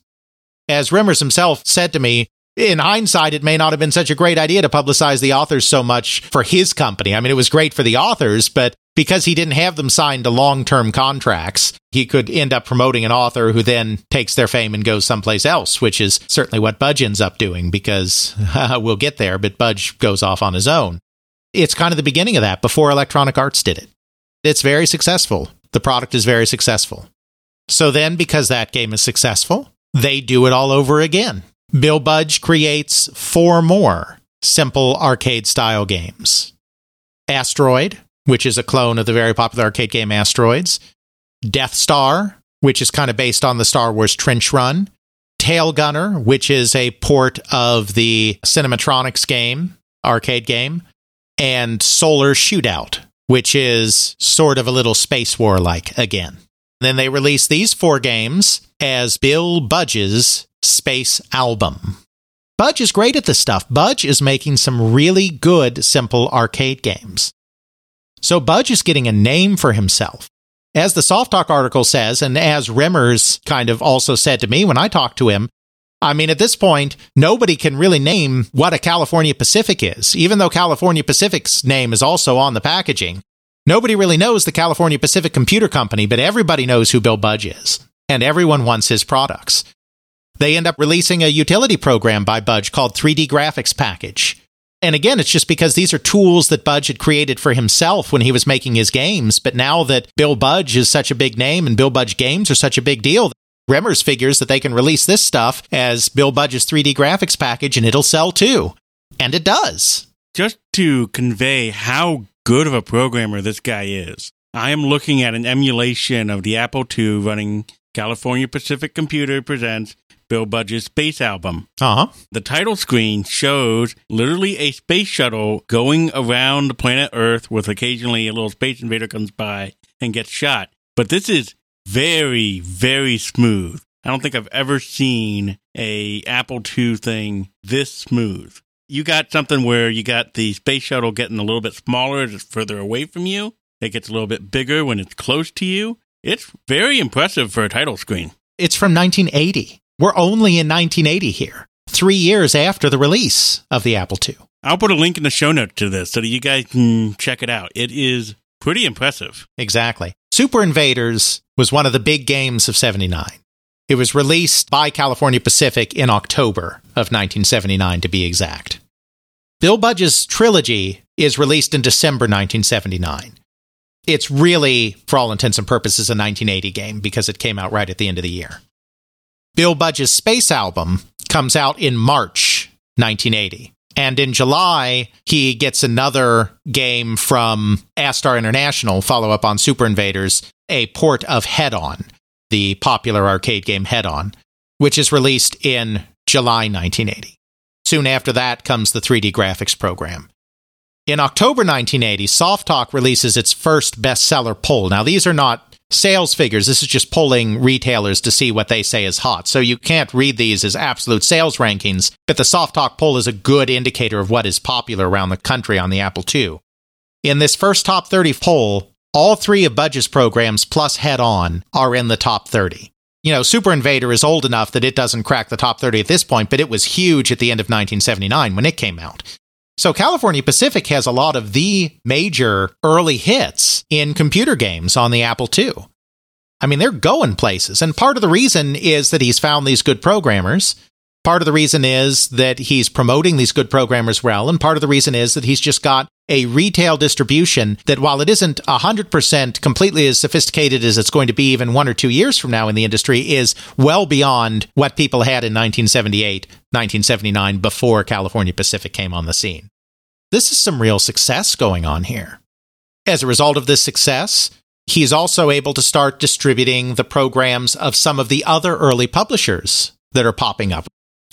As Remmers himself said to me, in hindsight, it may not have been such a great idea to publicize the authors so much for his company. I mean, it was great for the authors, but because he didn't have them signed to long term contracts, he could end up promoting an author who then takes their fame and goes someplace else, which is certainly what Budge ends up doing because we'll get there, but Budge goes off on his own. It's kind of the beginning of that before Electronic Arts did it. It's very successful. The product is very successful. So then, because that game is successful, they do it all over again. Bill Budge creates four more simple arcade style games Asteroid, which is a clone of the very popular arcade game Asteroids, Death Star, which is kind of based on the Star Wars Trench Run, Tail Gunner, which is a port of the Cinematronics game, arcade game, and Solar Shootout, which is sort of a little space war like again. Then they released these four games as Bill Budge's Space Album. Budge is great at this stuff. Budge is making some really good, simple arcade games. So Budge is getting a name for himself. As the Softalk article says, and as Remmers kind of also said to me when I talked to him, I mean, at this point, nobody can really name what a California Pacific is, even though California Pacific's name is also on the packaging. Nobody really knows the California Pacific Computer Company, but everybody knows who Bill Budge is and everyone wants his products. They end up releasing a utility program by Budge called 3D Graphics Package. And again, it's just because these are tools that Budge had created for himself when he was making his games. But now that Bill Budge is such a big name and Bill Budge games are such a big deal, Remmers figures that they can release this stuff as Bill Budge's 3D graphics package and it'll sell too. And it does. Just to convey how good of a programmer this guy is, I am looking at an emulation of the Apple II running California Pacific Computer presents Bill Budge's Space Album. Uh huh. The title screen shows literally a space shuttle going around the planet Earth with occasionally a little space invader comes by and gets shot. But this is very, very smooth. I don't think I've ever seen a Apple II thing this smooth. You got something where you got the space shuttle getting a little bit smaller as it's further away from you. It gets a little bit bigger when it's close to you. It's very impressive for a title screen. It's from 1980. We're only in 1980 here, three years after the release of the Apple II. I'll put a link in the show note to this so that you guys can check it out. It is pretty impressive. Exactly. Super Invaders was one of the big games of 79. It was released by California Pacific in October of 1979, to be exact. Bill Budge's trilogy is released in December 1979 it's really, for all intents and purposes, a 1980 game because it came out right at the end of the year. Bill Budge's Space album comes out in March 1980. And in July, he gets another game from Astar International, follow up on Super Invaders, a port of Head On. the popular arcade game Head On, which is released in July 1980. Soon after that comes the 3D graphics program. In October 1980, Softalk releases its first bestseller poll. Now, these are not sales figures. This is just polling retailers to see what they say is hot. So you can't read these as absolute sales rankings, but the Softalk poll is a good indicator of what is popular around the country on the Apple II. In this first top 30 poll, all three of Budge's programs plus Head On are in the top 30. You know, Super Invader is old enough that it doesn't crack the top 30 at this point, but it was huge at the end of 1979 when it came out. So California Pacific has a lot of the major early hits in computer games on the Apple II. I mean, they're going places. And part of the reason is that he's found these good programmers. Part of the reason is that he's promoting these good programmers well. And part of the reason is that he's just got a retail distribution that, while it isn't 100% completely as sophisticated as it's going to be even one or two years from now in the industry, is well beyond what people had in 1978 1979 before California Pacific came on the scene. This is some real success going on here. As a result of this success, he's also able to start distributing the programs of some of the other early publishers that are popping up.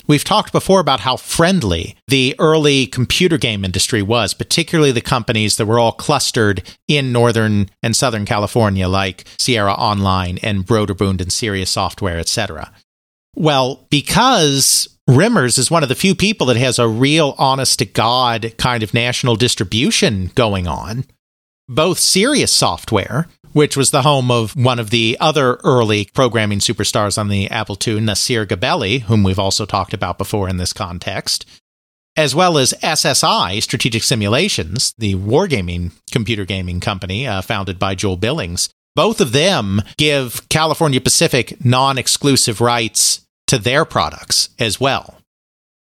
We've talked before about how friendly the early computer game industry was, particularly the companies that were all clustered in Northern and Southern California, like Sierra Online and Broderbund and Sirius Software, etc. Well, because Remmers is one of the few people that has a real honest to God kind of national distribution going on. Both Sirius Software, which was the home of one of the other early programming superstars on the Apple II, Nasir Gebelli, whom we've also talked about before in this context, as well as SSI, Strategic Simulations, the wargaming computer gaming company uh, founded by Joel Billings. Both of them give California Pacific non exclusive rights to their products as well,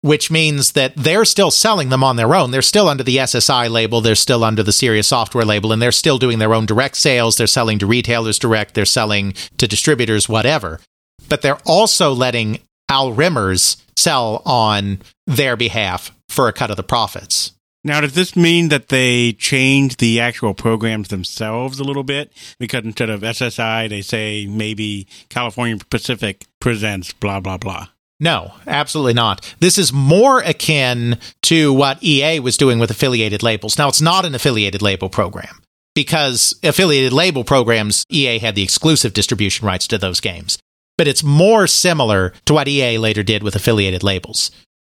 which means that they're still selling them on their own. They're still under the SSI label, they're still under the Sirius Software label, and they're still doing their own direct sales. They're selling to retailers direct, they're selling to distributors, whatever. But they're also letting Al Remmers sell on their behalf for a cut of the profits. Now, does this mean that they change the actual programs themselves a little bit? Because instead of SSI, they say maybe California Pacific presents blah, blah, blah. No, absolutely not. This is more akin to what EA was doing with affiliated labels. Now, it's not an affiliated label program because affiliated label programs, EA had the exclusive distribution rights to those games. But it's more similar to what EA later did with affiliated labels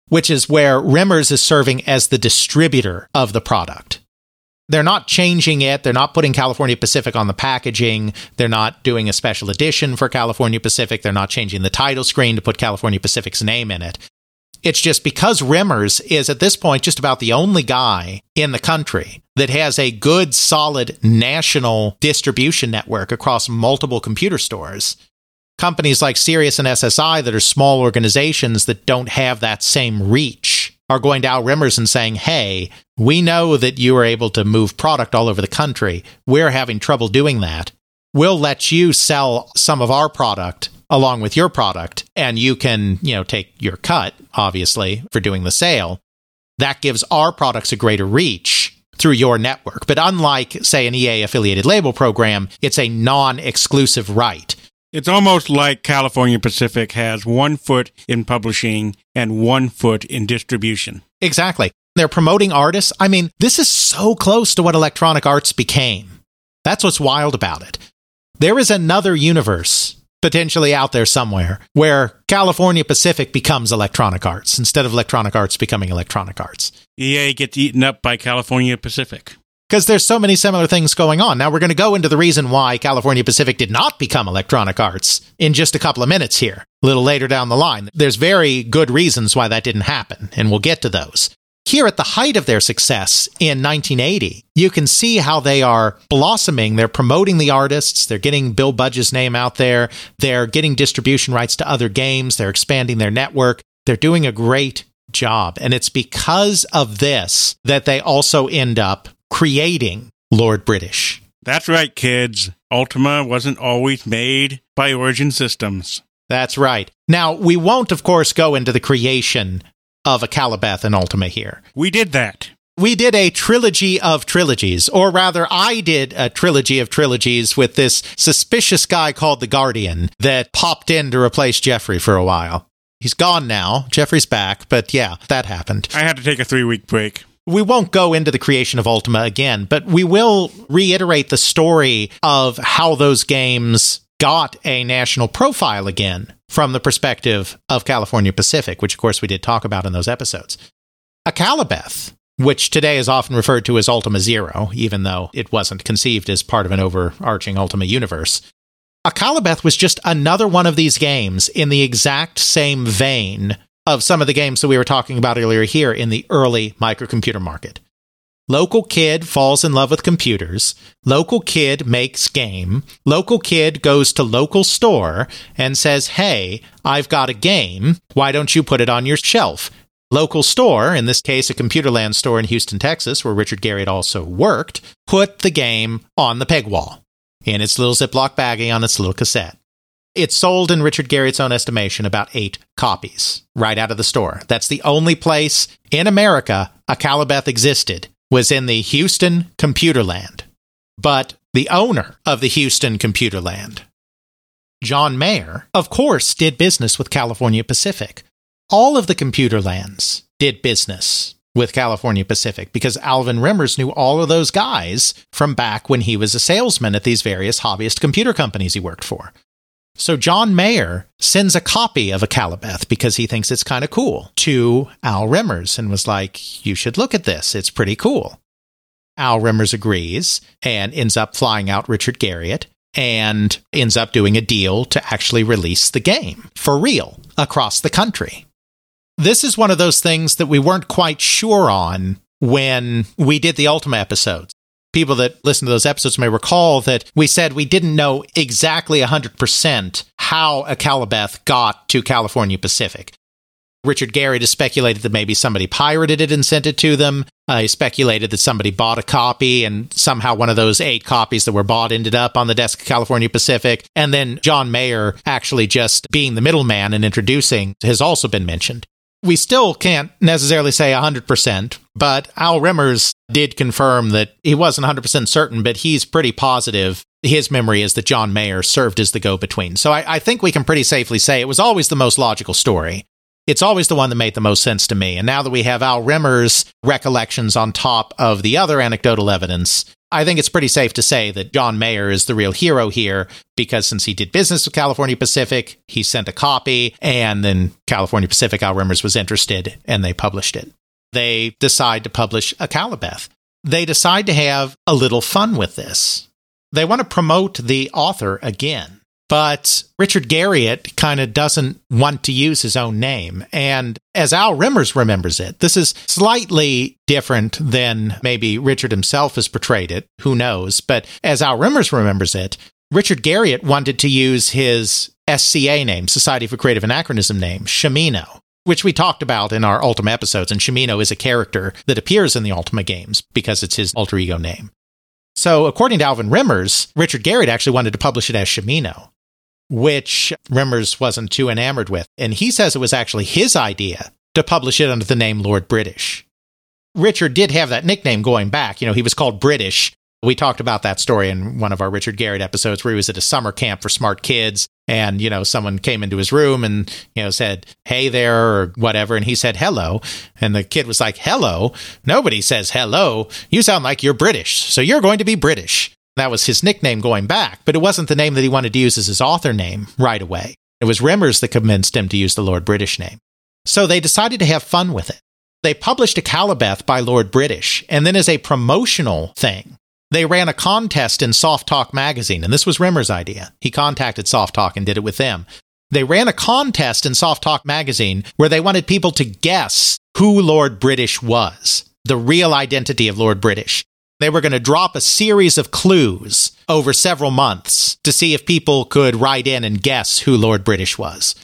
which is where Remmers is serving as the distributor of the product. They're not changing it. They're not putting California Pacific on the packaging. They're not doing a special edition for California Pacific. They're not changing the title screen to put California Pacific's name in it. It's just because Remmers is at this point just about the only guy in the country that has a good, solid national distribution network across multiple computer stores companies like Sirius and SSI that are small organizations that don't have that same reach are going to Al Remmers and saying, hey, we know that you are able to move product all over the country. We're having trouble doing that. We'll let you sell some of our product along with your product, and you can, you know, take your cut, obviously, for doing the sale. That gives our products a greater reach through your network. But unlike, say, an EA affiliated label program, it's a non exclusive right. It's almost like California Pacific has one foot in publishing and one foot in distribution. Exactly. They're promoting artists. I mean, this is so close to what Electronic Arts became. That's what's wild about it. There is another universe potentially out there somewhere where California Pacific becomes Electronic Arts instead of Electronic Arts becoming Electronic Arts. EA gets eaten up by California Pacific because there's so many similar things going on. Now, we're going to go into the reason why California Pacific did not become Electronic Arts in just a couple of minutes here, a little later down the line. There's very good reasons why that didn't happen, and we'll get to those. Here at the height of their success in 1980, you can see how they are blossoming. They're promoting the artists, they're getting Bill Budge's name out there, they're getting distribution rights to other games, they're expanding their network. They're doing a great job. And it's because of this that they also end up creating Lord British. That's right, kids. Ultima wasn't always made by Origin Systems. That's right. Now, we won't, of course, go into the creation of Akalabeth and Ultima here. We did that. we did a trilogy of trilogies, or rather, I did a trilogy of trilogies with this suspicious guy called the Guardian that popped in to replace Jeffrey for a while. He's gone now. Jeffrey's back, but yeah, that happened. I had to take a three week break. We won't go into the creation of Ultima again, but we will reiterate the story of how those games got a national profile again from the perspective of California Pacific, which of course we did talk about in those episodes. Akalabeth, which today is often referred to as Ultima Zero, even though it wasn't conceived as part of an overarching Ultima universe. Akalabeth was just another one of these games in the exact same vein of some of the games that we were talking about earlier here in the early microcomputer market. Local kid falls in love with computers. Local kid makes game. Local kid goes to local store and says, Hey, I've got a game. Why don't you put it on your shelf? Local store, in this case, a Computerland store in Houston, Texas, where Richard Garriott also worked, put the game on the peg wall in its little Ziploc baggie on its little cassette. It sold, in Richard Garriott's own estimation, about eight copies right out of the store. That's the only place in America Akalabeth existed, was in the Houston Computerland. But the owner of the Houston Computerland, John Mayer, of course, did business with California Pacific all of the computer lands did business with California Pacific because Alvin Remmers knew all of those guys from back when he was a salesman at these various hobbyist computer companies he worked for. So John Mayer sends a copy of Akalabeth because he thinks it's kind of cool to Al Remmers and was like, You should look at this. It's pretty cool. Al Remmers agrees and ends up flying out Richard Garriott and ends up doing a deal to actually release the game for real across the country this is one of those things that we weren't quite sure on when we did the Ultima episodes. People that listen to those episodes may recall that we said we didn't know exactly 100% how Akalabeth got to California Pacific. Richard Garriott has speculated that maybe somebody pirated it and sent it to them. Uh, he speculated that somebody bought a copy and somehow one of those eight copies that were bought ended up on the desk of California Pacific. And then John Mayer actually just being the middleman and introducing has also been mentioned. We still can't necessarily say 100%, but Al Remmers did confirm that he wasn't 100% certain, but he's pretty positive. His memory is that John Mayer served as the go between. So I, I, think we can pretty safely say it was always the most logical story. It's always the one that made the most sense to me. And now that we have Al Remmers' recollections on top of the other anecdotal evidence, I think it's pretty safe to say that John Mayer is the real hero here because since he did business with California Pacific, he sent a copy, and then California Pacific, Al Remmers was interested, and they published it. They decide to publish Akalabeth. They decide to have a little fun with this. They want to promote the author again. But Richard Garriott kind of doesn't want to use his own name. And as Al Remmers remembers it, this is slightly different than maybe Richard himself has portrayed it. Who knows? But as Al Remmers remembers it, Richard Garriott wanted to use his SCA name, Society for Creative Anachronism name, Shamino, which we talked about in our Ultima episodes. And Shamino is a character that appears in the Ultima games because it's his alter ego name. So, according to Alvin Remmers, Richard Garriott actually wanted to publish it as Shamino which Remmers wasn't too enamored with. And he says it was actually his idea to publish it under the name Lord British. Richard did have that nickname going back. You know, he was called British. We talked about that story in one of our Richard Garriott episodes where he was at a summer camp for smart kids. And, you know, someone came into his room and, you know, said, Hey there, or whatever. And he said, Hello. And the kid was like, Hello. Nobody says hello. You sound like you're British. So you're going to be British. That was his nickname going back, but it wasn't the name that he wanted to use as his author name right away. It was Remmers that convinced him to use the Lord British name. So they decided to have fun with it. They published Akalabeth by Lord British, and then as a promotional thing, they ran a contest in Softalk magazine, and this was Remmers' idea. He contacted Softalk and did it with them. They ran a contest in Softalk magazine where they wanted people to guess who Lord British was, the real identity of Lord British. They were going to drop a series of clues over several months to see if people could write in and guess who Lord British was.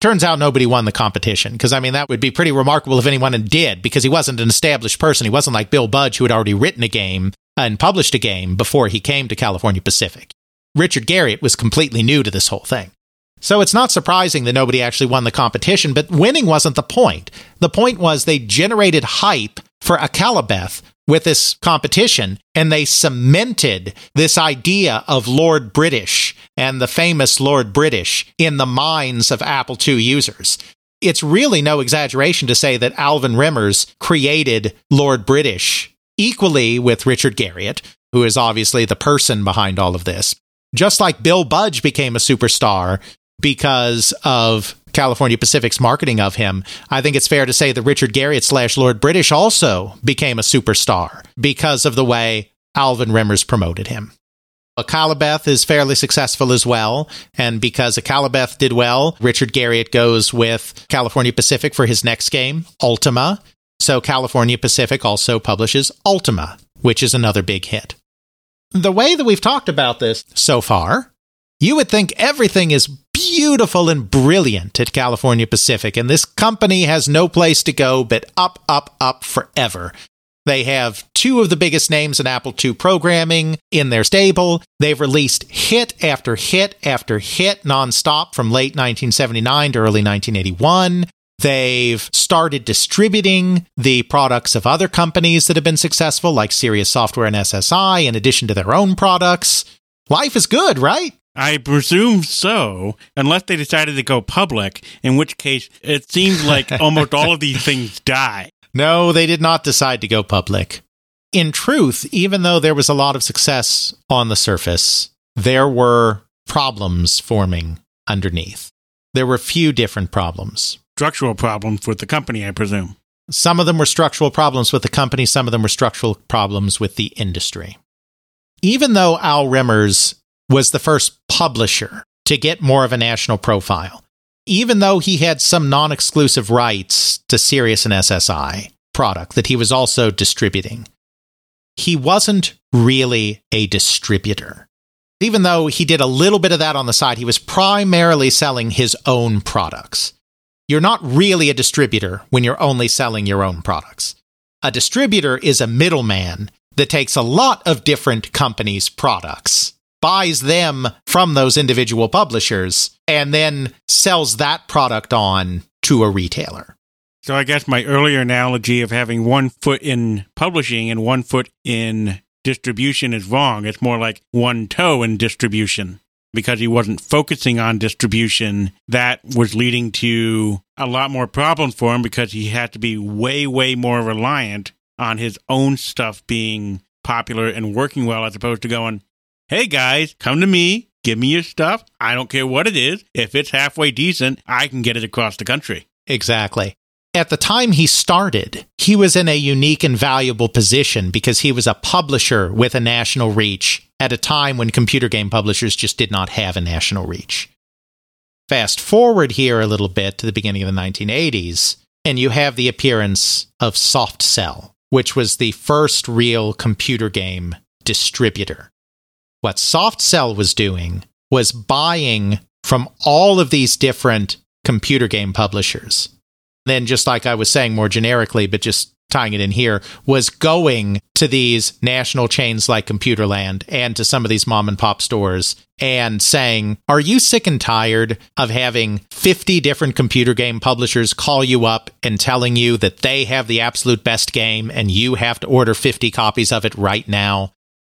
Turns out nobody won the competition because, I mean, that would be pretty remarkable if anyone did because he wasn't an established person. He wasn't like Bill Budge, who had already written a game and published a game before he came to California Pacific. Richard Garriott was completely new to this whole thing. So it's not surprising that nobody actually won the competition, but winning wasn't the point. The point was they generated hype for Akalabeth with this competition and they cemented this idea of Lord British and the famous Lord British in the minds of Apple II users. It's really no exaggeration to say that Alvin Remmers created Lord British equally with Richard Garriott, who is obviously the person behind all of this. Just like Bill Budge became a superstar because of California Pacific's marketing of him, I think it's fair to say that Richard Garriott slash Lord British also became a superstar because of the way Alvin Remmers promoted him. Akalabeth is fairly successful as well, and because Akalabeth did well, Richard Garriott goes with California Pacific for his next game, Ultima. So California Pacific also publishes Ultima, which is another big hit. The way that we've talked about this so far, you would think everything is beautiful and brilliant at California Pacific, and this company has no place to go but up, up, up forever. They have two of the biggest names in Apple II programming in their stable. They've released hit after hit after hit nonstop from late 1979 to early 1981. They've started distributing the products of other companies that have been successful, like Sirius Software and SSI, in addition to their own products. Life is good, right? I presume so, unless they decided to go public, in which case it seems like almost all of these things die. No, they did not decide to go public. In truth, even though there was a lot of success on the surface, there were problems forming underneath. There were a few different problems. Structural problems with the company, I presume. Some of them were structural problems with the company, some of them were structural problems with the industry. Even though Al Remmers was the first publisher to get more of a national profile, even though he had some non exclusive rights to Sirius and SSI product that he was also distributing, he wasn't really a distributor. Even though he did a little bit of that on the side, he was primarily selling his own products. You're not really a distributor when you're only selling your own products. A distributor is a middleman that takes a lot of different companies' products, buys them from those individual publishers, and then sells that product on to a retailer. So I guess my earlier analogy of having one foot in publishing and one foot in distribution is wrong. It's more like one toe in distribution because he wasn't focusing on distribution. That was leading to a lot more problems for him because he had to be way, way more reliant on his own stuff being popular and working well as opposed to going, hey guys, come to me, give me your stuff. I don't care what it is. If it's halfway decent, I can get it across the country. Exactly. At the time he started, he was in a unique and valuable position because he was a publisher with a national reach at a time when computer game publishers just did not have a national reach. Fast forward here a little bit to the beginning of the 1980s, and you have the appearance of Softsel, which was the first real computer game distributor. What Softsel was doing was buying from all of these different computer game publishers then just like I was saying more generically, but just tying it in here, was going to these national chains like Computerland and to some of these mom and pop stores and saying, Are you sick and tired of having 50 different computer game publishers call you up and telling you that they have the absolute best game and you have to order 50 copies of it right now?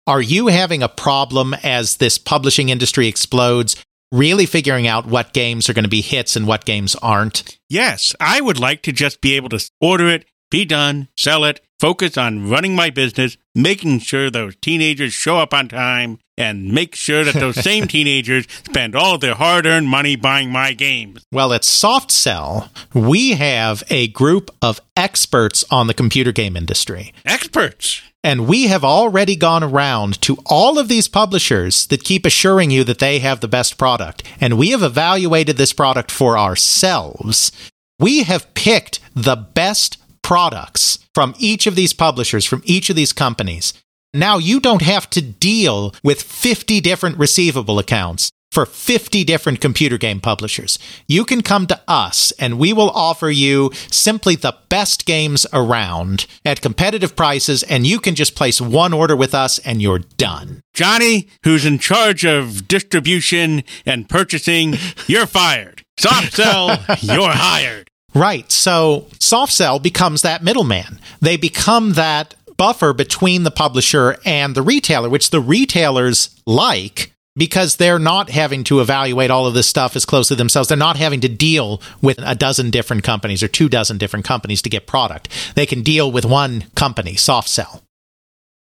Are you having a problem as this publishing industry explodes really figuring out what games are going to be hits and what games aren't. Yes, I would like to just be able to order it, be done, sell it, focus on running my business, making sure those teenagers show up on time, and make sure that those same teenagers spend all of their hard earned money buying my games. Well, at Softsel, we have a group of experts on the computer game industry. Experts! And we have already gone around to all of these publishers that keep assuring you that they have the best product. And we have evaluated this product for ourselves. We have picked the best products from each of these publishers, from each of these companies. Now you don't have to deal with 50 different receivable accounts for 50 different computer game publishers. You can come to us and we will offer you simply the best games around at competitive prices, and you can just place one order with us and you're done. Johnny, who's in charge of distribution and purchasing, you're fired. Softsel, you're hired. Right. So soft Softsel becomes that middleman. They become that buffer between the publisher and the retailer, which the retailers like because they're not having to evaluate all of this stuff as closely themselves. They're not having to deal with a dozen different companies or two dozen different companies to get product. They can deal with one company, Softsel.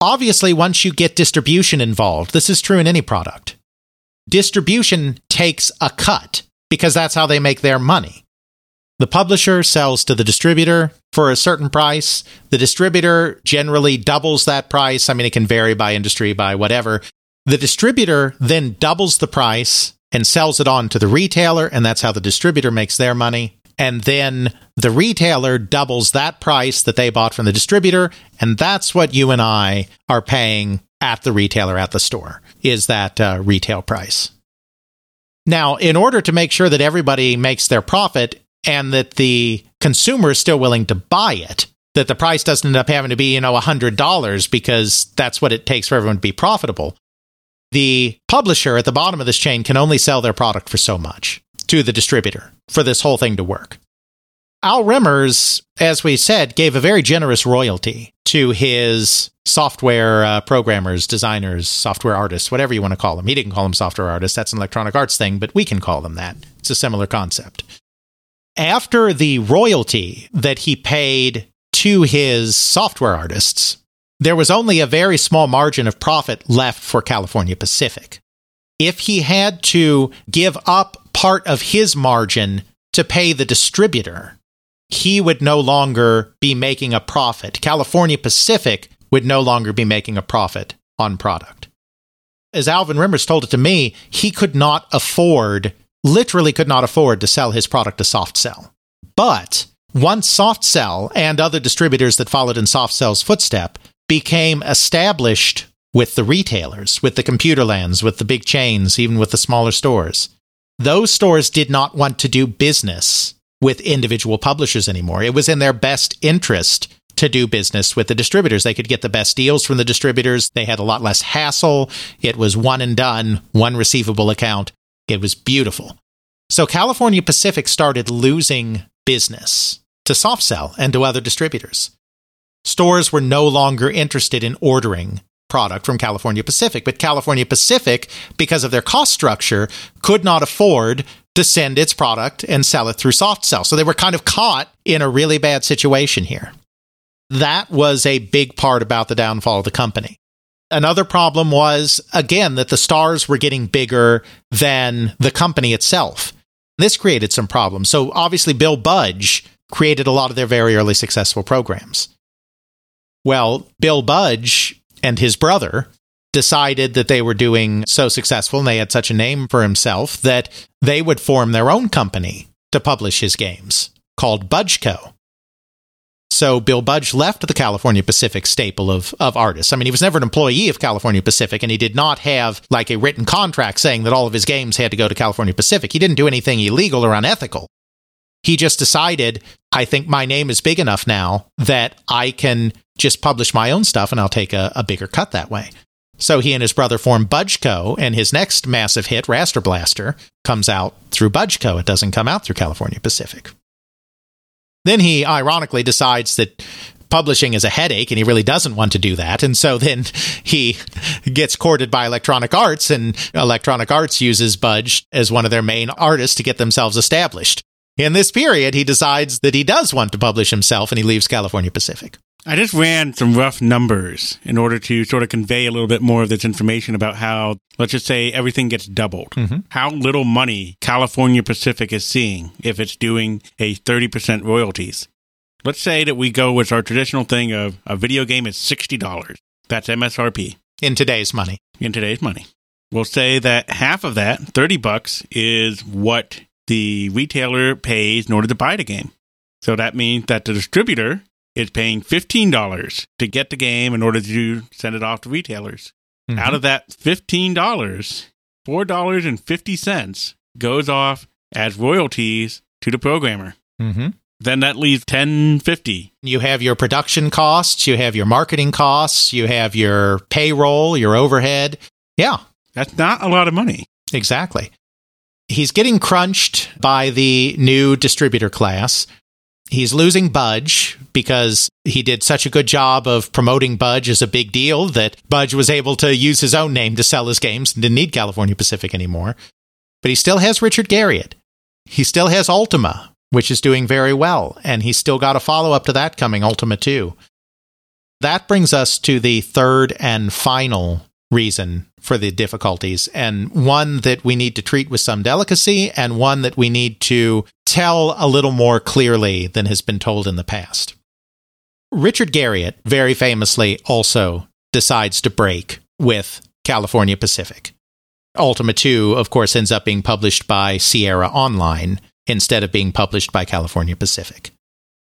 Obviously, once you get distribution involved, this is true in any product. Distribution takes a cut because that's how they make their money. The publisher sells to the distributor for a certain price. The distributor generally doubles that price. I mean, it can vary by industry, by whatever. The distributor then doubles the price and sells it on to the retailer, and that's how the distributor makes their money. And then the retailer doubles that price that they bought from the distributor, and that's what you and I are paying at the retailer at the store, is that uh, retail price. Now, in order to make sure that everybody makes their profit and that the consumer is still willing to buy it, that the price doesn't end up having to be, you know, $100 because that's what it takes for everyone to be profitable, the publisher at the bottom of this chain can only sell their product for so much to the distributor for this whole thing to work. Al Remmers, as we said, gave a very generous royalty to his software uh, programmers, designers, software artists, whatever you want to call them. He didn't call them software artists. That's an electronic arts thing, but we can call them that. It's a similar concept. After the royalty that he paid to his software artists, there was only a very small margin of profit left for California Pacific. If he had to give up part of his margin to pay the distributor, he would no longer be making a profit. California Pacific would no longer be making a profit on product. As Alvin Remmers told it to me, he could not afford, literally could not afford to sell his product to Soft Softsel. But once Soft Softsel and other distributors that followed in Soft Softsel's footstep became established with the retailers, with the computer lands, with the big chains, even with the smaller stores. Those stores did not want to do business with individual publishers anymore. It was in their best interest to do business with the distributors. They could get the best deals from the distributors. They had a lot less hassle. It was one and done, one receivable account. It was beautiful. So California Pacific started losing business to Soft Softsel and to other distributors stores were no longer interested in ordering product from California Pacific. But California Pacific, because of their cost structure, could not afford to send its product and sell it through Softsel. So they were kind of caught in a really bad situation here. That was a big part about the downfall of the company. Another problem was, again, that the stars were getting bigger than the company itself. This created some problems. So obviously, Bill Budge created a lot of their very early successful programs. Well, Bill Budge and his brother decided that they were doing so successful and they had such a name for himself that they would form their own company to publish his games called Budgeco. So Bill Budge left the California Pacific staple of, of artists. I mean, he was never an employee of California Pacific, and he did not have like a written contract saying that all of his games had to go to California Pacific. He didn't do anything illegal or unethical. He just decided, I think my name is big enough now that I can just publish my own stuff and I'll take a, a bigger cut that way. So he and his brother form Budgeco, and his next massive hit, Raster Blaster, comes out through Budgeco. It doesn't come out through California Pacific. Then he ironically decides that publishing is a headache and he really doesn't want to do that. And so then he gets courted by Electronic Arts, and Electronic Arts uses Budge as one of their main artists to get themselves established. In this period, he decides that he does want to publish himself and he leaves California Pacific. I just ran some rough numbers in order to sort of convey a little bit more of this information about how, let's just say, everything gets doubled. Mm-hmm. How little money California Pacific is seeing if it's doing a 30% royalties. Let's say that we go with our traditional thing of a video game is $60. That's MSRP In today's money. in today's money. We'll say that half of that, 30 bucks, is what the retailer pays in order to buy the game. So that means that the distributor is paying $15 to get the game in order to send it off to retailers. Mhm. Out of that $15, $4.50 goes off as royalties to the programmer. Mm-hmm. Then that leaves 1050. You have your production costs, you have your marketing costs, you have your payroll, your overhead. Yeah, That's not a lot of money. exactly. He's getting crunched by the new distributor class. He's losing Budge because he did such a good job of promoting Budge as a big deal that Budge was able to use his own name to sell his games and didn't need California Pacific anymore. But he still has Richard Garriott. He still has Ultima, which is doing very well, and he's still got a follow up to that coming, Ultima 2. That brings us to the third and final reason for the difficulties, and one that we need to treat with some delicacy, and one that we need to tell a little more clearly than has been told in the past. Richard Garriott, very famously, also decides to break with California Pacific. Ultima 2, of course, ends up being published by Sierra Online instead of being published by California Pacific.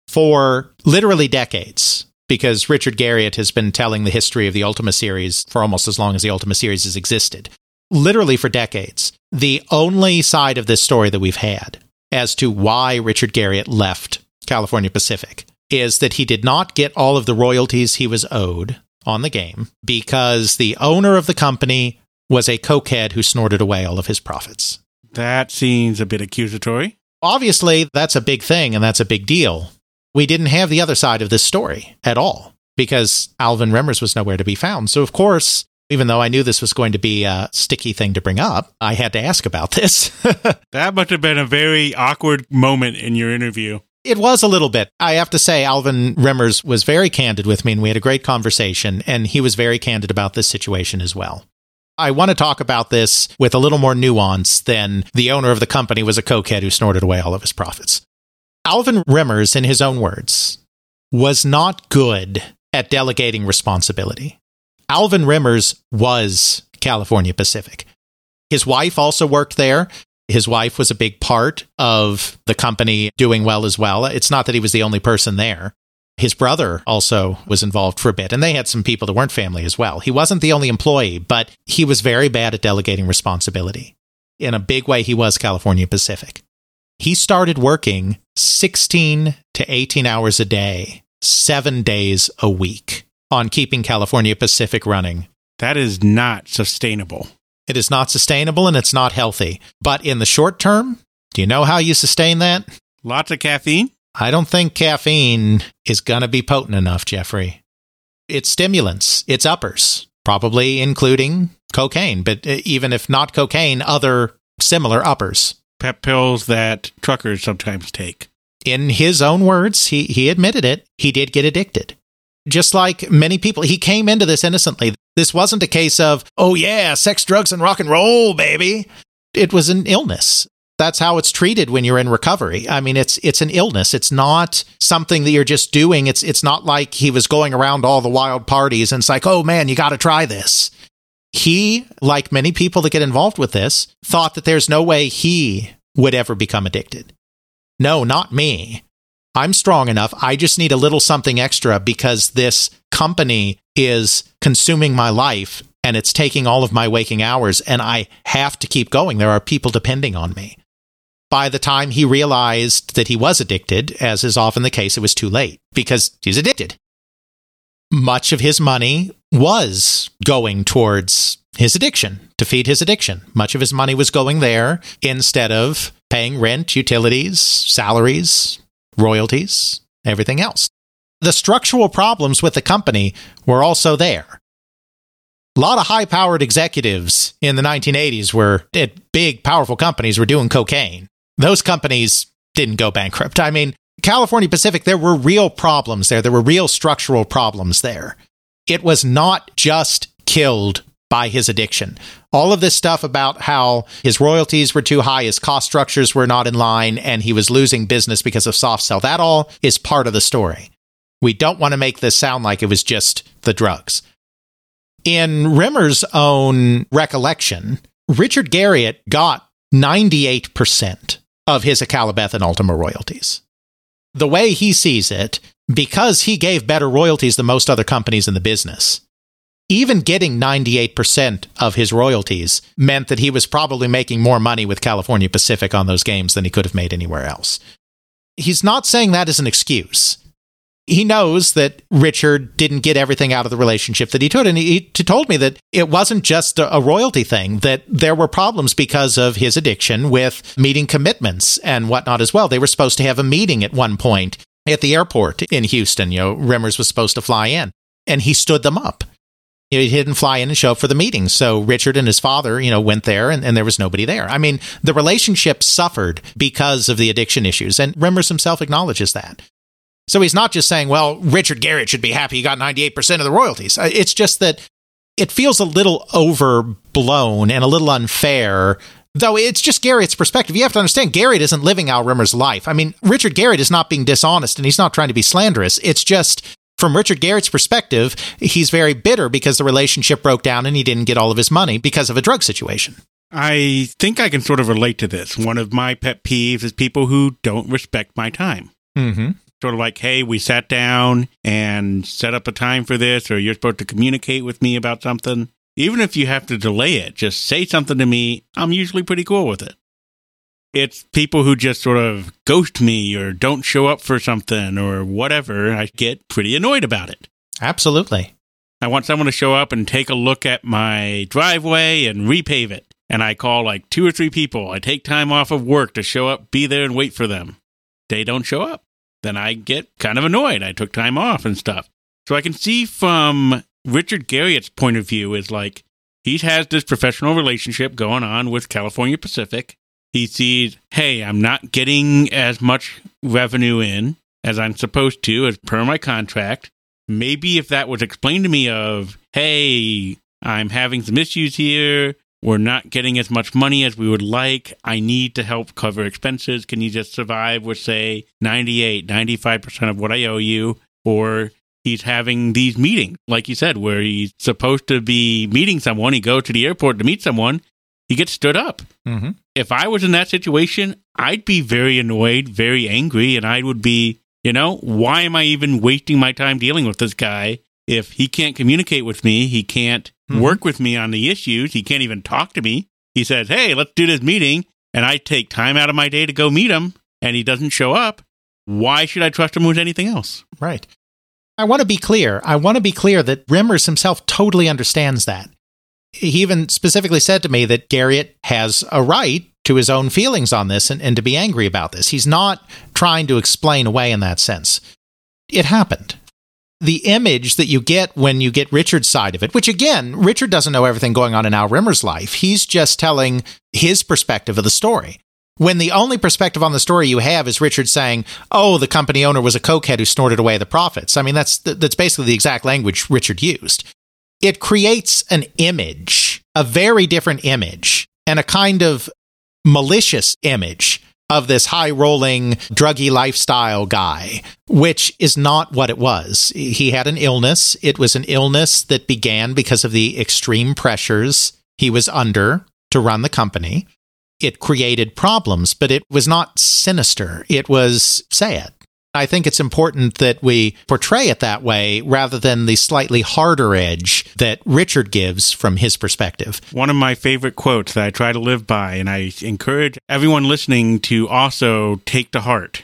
For literally decades, because Richard Garriott has been telling the history of the Ultima series for almost as long as the Ultima series has existed. Literally for decades. The only side of this story that we've had as to why Richard Garriott left California Pacific is that he did not get all of the royalties he was owed on the game because the owner of the company was a cokehead who snorted away all of his profits. That seems a bit accusatory. Obviously, that's a big thing and that's a big deal we didn't have the other side of this story at all because Alvin Remmers was nowhere to be found. So, of course, even though I knew this was going to be a sticky thing to bring up, I had to ask about this. that must have been a very awkward moment in your interview. It was a little bit. I have to say, Alvin Remmers was very candid with me, and we had a great conversation, and he was very candid about this situation as well. I want to talk about this with a little more nuance than the owner of the company was a cokehead who snorted away all of his profits. Alvin Remmers, in his own words, was not good at delegating responsibility. Alvin Remmers was California Pacific. His wife also worked there. His wife was a big part of the company doing well as well. It's not that he was the only person there. His brother also was involved for a bit, and they had some people that weren't family as well. He wasn't the only employee, but he was very bad at delegating responsibility. In a big way, he was California Pacific. He started working 16 to 18 hours a day, seven days a week on keeping California Pacific running. That is not sustainable. It is not sustainable and it's not healthy. But in the short term, do you know how you sustain that? Lots of caffeine? I don't think caffeine is going to be potent enough, Jeffrey. It's stimulants, it's uppers, probably including cocaine, but even if not cocaine, other similar uppers pep pills that truckers sometimes take. In his own words, he, he admitted it. He did get addicted. Just like many people, he came into this innocently. This wasn't a case of, oh, yeah, sex, drugs, and rock and roll, baby. It was an illness. That's how it's treated when you're in recovery. I mean, it's it's an illness. It's not something that you're just doing. It's it's not like he was going around all the wild parties and it's like, oh man, you got to try this. He, like many people that get involved with this, thought that there's no way he would ever become addicted. No, not me. I'm strong enough. I just need a little something extra because this company is consuming my life and it's taking all of my waking hours, and I have to keep going. There are people depending on me. By the time he realized that he was addicted, as is often the case, it was too late because he's addicted. Much of his money was going towards his addiction, to feed his addiction. Much of his money was going there instead of paying rent, utilities, salaries, royalties, everything else. The structural problems with the company were also there. A lot of high powered executives in the 1980s were at big, powerful companies were doing cocaine. Those companies didn't go bankrupt. I mean, California Pacific, there were real problems there. There were real structural problems there it was not just killed by his addiction. All of this stuff about how his royalties were too high, his cost structures were not in line, and he was losing business because of Softsel, that all is part of the story. We don't want to make this sound like it was just the drugs. In Remmers' own recollection, Richard Garriott got 98% of his Akalabeth and Ultima royalties. The way he sees it, because he gave better royalties than most other companies in the business. Even getting 98% of his royalties meant that he was probably making more money with California Pacific on those games than he could have made anywhere else. He's not saying that as an excuse. He knows that Richard didn't get everything out of the relationship that he took. And he, told me that it wasn't just a, a royalty thing, that there were problems because of his addiction with meeting commitments and whatnot as well. They were supposed to have a meeting at one point at the airport in Houston. You know, Remmers was supposed to fly in, and he stood them up. You know, he didn't fly in and show up for the meeting. So Richard and his father, you know, went there and, and there was nobody there. I mean, the relationship suffered because of the addiction issues, and Remmers himself acknowledges that. So he's not just saying, well, Richard Garriott should be happy he got 98% of the royalties. Uh, It's just that it feels a little overblown and a little unfair. Though it's just Garriott's perspective. You have to understand, Garriott isn't living Al Remmers' life. I mean, Richard Garriott is not being dishonest and he's not trying to be slanderous. It's just from Richard Garriott's perspective, he's very bitter because the relationship broke down and he didn't get all of his money because of a drug situation. I think I can sort of relate to this. One of my pet peeves is people who don't respect my time. Mm-hmm. Sort of like, hey, we sat down and set up a time for this, or you're supposed to communicate with me about something. Even if you have to delay it, just say something to me. I'm usually pretty cool with it. It's people who just sort of ghost me or don't show up for something or whatever. I get pretty annoyed about it. Absolutely. I want someone to show up and take a look at my driveway and repave it. And I call like two or three people. I take time off of work to show up, be there, and wait for them. They don't show up. Then I get kind of annoyed. I took time off and stuff. So I can see from Richard Garriott's point of view is like he has this professional relationship going on with California Pacific. He sees, hey, I'm not getting as much revenue in as I'm supposed to as per my contract. Maybe if that was explained to me of, hey, I'm having some issues here. We're not getting as much money as we would like. I need to help cover expenses. Can you just survive with, say, 98, 95% of what I owe you? Or he's having these meetings, like you said, where he's supposed to be meeting someone. He goes to the airport to meet someone. He gets stood up. Mm-hmm. If I was in that situation, I'd be very annoyed, very angry, and I would be, you know, why am I even wasting my time dealing with this guy if he can't communicate with me? He can't Mhm. work with me on the issues. He can't even talk to me. He says, hey, let's do this meeting. And I take time out of my day to go meet him, and he doesn't show up. Why should I trust him with anything else? Right. I want to be clear. I want to be clear that Remmers himself totally understands that. He even specifically said to me that Garriott has a right to his own feelings on this and, and to be angry about this. He's not trying to explain away in that sense. It happened. The image that you get when you get Richard's side of it, which again, Richard doesn't know everything going on in Al Remmers' life. He's just telling his perspective of the story. When the only perspective on the story you have is Richard saying, "Oh, the company owner was a cokehead who snorted away the profits." I mean, that's that's basically the exact language Richard used. It creates an image, a very different image, and a kind of malicious image of this high rolling, druggy lifestyle guy, which is not what it was. He had an illness. It was an illness that began because of the extreme pressures he was under to run the company. It created problems, but it was not sinister. It was sad. I think it's important that we portray it that way rather than the slightly harder edge that Richard gives from his perspective. One of my favorite quotes that I try to live by, and I encourage everyone listening to also take to heart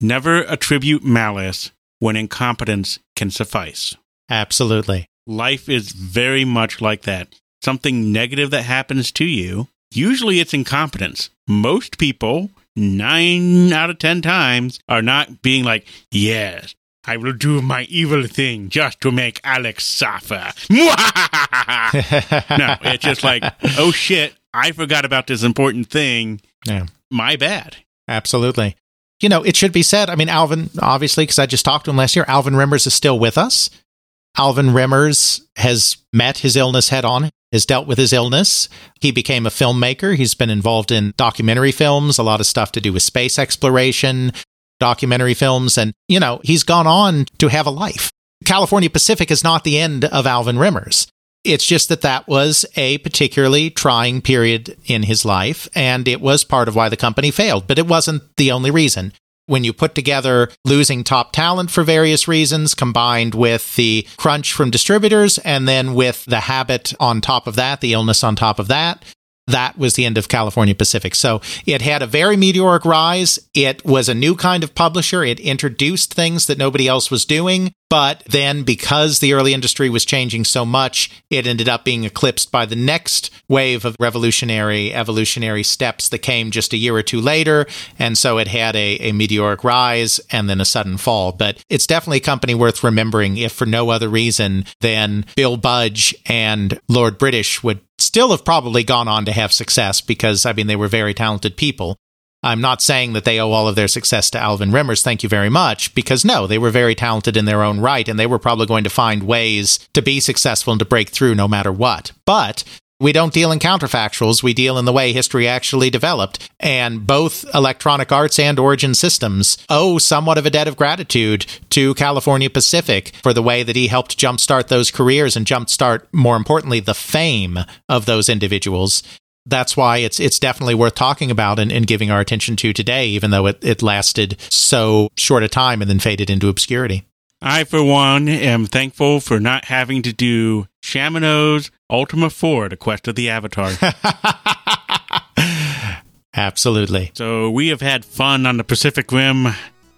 never attribute malice when incompetence can suffice. Absolutely. Life is very much like that. Something negative that happens to you, usually it's incompetence. Most people, nine out of 10 times, are not being like, yes, I will do my evil thing just to make Alex suffer. no, it's just like, oh shit, I forgot about this important thing. Yeah. My bad. Absolutely. You know, it should be said. I mean, Alvin, obviously, because I just talked to him last year, Alvin Remmers is still with us. Alvin Remmers has met his illness head on, has dealt with his illness. He became a filmmaker. He's been involved in documentary films, a lot of stuff to do with space exploration, documentary films. And, you know, he's gone on to have a life. California Pacific is not the end of Alvin Remmers. It's just that that was a particularly trying period in his life, and it was part of why the company failed, but it wasn't the only reason. When you put together losing top talent for various reasons, combined with the crunch from distributors, and then with the habit on top of that, the illness on top of that, that was the end of California Pacific. So it had a very meteoric rise. It was a new kind of publisher. It introduced things that nobody else was doing. But then, because the early industry was changing so much, it ended up being eclipsed by the next wave of revolutionary, evolutionary steps that came just a year or two later. And so it had a, a meteoric rise and then a sudden fall. But it's definitely a company worth remembering, if for no other reason than Bill Budge and Lord British would still have probably gone on to have success because, I mean, they were very talented people. I'm not saying that they owe all of their success to Alvin Remmers, thank you very much, because no, they were very talented in their own right, and they were probably going to find ways to be successful and to break through no matter what. But we don't deal in counterfactuals, we deal in the way history actually developed. And both Electronic Arts and Origin Systems owe somewhat of a debt of gratitude to California Pacific for the way that he helped jumpstart those careers and jumpstart, more importantly, the fame of those individuals that's why it's it's definitely worth talking about and, and giving our attention to today, even though it, it lasted so short a time and then faded into obscurity. I, for one, am thankful for not having to do Chaminow's Ultima 4, The Quest of the Avatar. Absolutely. so we have had fun on the Pacific Rim.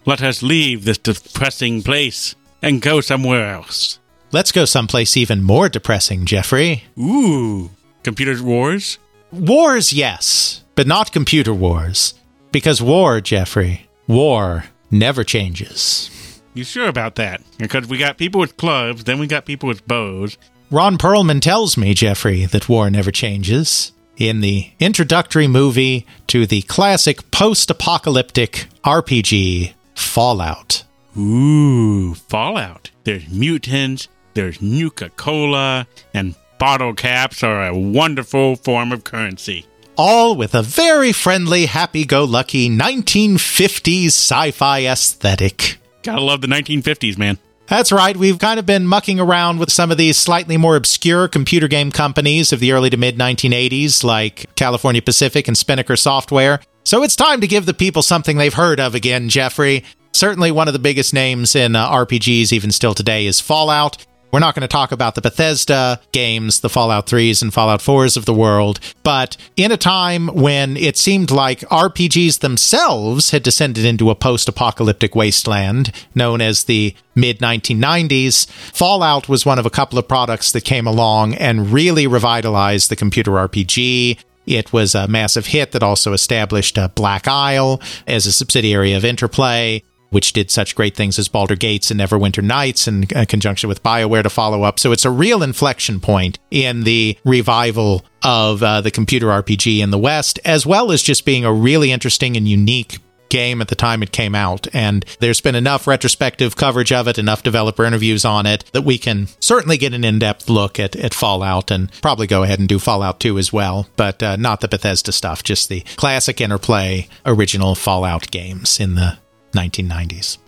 Let us leave this depressing place and go somewhere else. Let's go someplace even more depressing, Jeffrey. Ooh, Computer Wars? Wars, yes, but not computer wars. Because war, Jeffrey, war never changes. You sure about that? Because we got people with clubs, then we got people with bows. Ron Perlman tells me, Jeffrey, that war never changes. In the introductory movie to the classic post apocalyptic RPG Fallout. Ooh, Fallout. There's mutants, there's Nuka Cola, and bottle caps are a wonderful form of currency. All with a very friendly, happy go lucky 1950s sci fi aesthetic. Gotta love the 1950s, man. That's right. We've kind of been mucking around with some of these slightly more obscure computer game companies of the early to mid 1980s, like California Pacific and Spinnaker Software. So it's time to give the people something they've heard of again, Jeffrey. Certainly one of the biggest names in uh, RPGs, even still today, is Fallout. We're not going to talk about the Bethesda games, the Fallout 3s and Fallout 4s of the world, but in a time when it seemed like RPGs themselves had descended into a post apocalyptic wasteland known as the mid 1990s, Fallout was one of a couple of products that came along and really revitalized the computer RPG. It was a massive hit that also established uh, Black Isle as a subsidiary of Interplay which did such great things as Baldur Gates and Neverwinter Nights in uh, conjunction with BioWare to follow up. So it's a real inflection point in the revival of uh, the computer RPG in the West, as well as just being a really interesting and unique game at the time it came out. And there's been enough retrospective coverage of it, enough developer interviews on it, that we can certainly get an in depth look at, at Fallout and probably go ahead and do Fallout 2 as well, but uh, not the Bethesda stuff, just the classic interplay original Fallout games in the 1990s.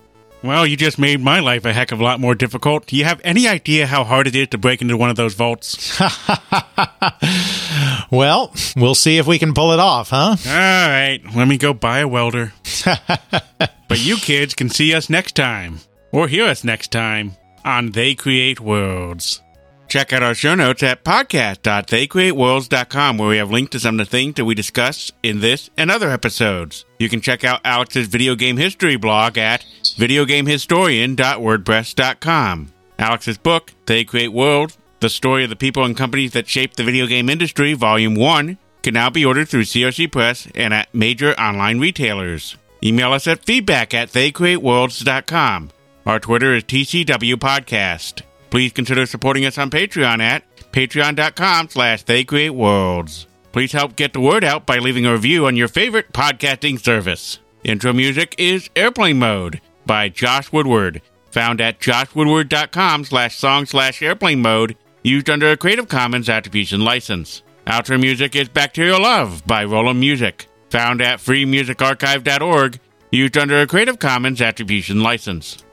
Well, you just made my life a heck of a lot more difficult. Do you have any idea how hard it is to break into one of those vaults? well, we'll see if we can pull it off, huh? All right, let me go buy a welder. but you kids can see us next time, or hear us next time on They Create Worlds. Check out our show notes at podcast.theycreateworlds.com where we have links to some of the things that we discuss in this and other episodes. You can check out Alex's video game history blog at videogamehistorian.wordpress.com. Alex's book, They Create Worlds, the story of the people and companies that shaped the video game industry, Volume 1, can now be ordered through CRC Press and at major online retailers. Email us at feedback at theycreateworlds.com. Our Twitter is TCW Podcast. Please consider supporting us on Patreon at patreon.com slash theycreateworlds. Please help get the word out by leaving a review on your favorite podcasting service. Intro music is Airplane Mode by Josh Woodward, found at joshwoodward.com slash song slash airplane mode, used under a Creative Commons Attribution License. Outro music is Bacterial Love by Rolemusic, found at freemusicarchive.org, used under a Creative Commons Attribution License.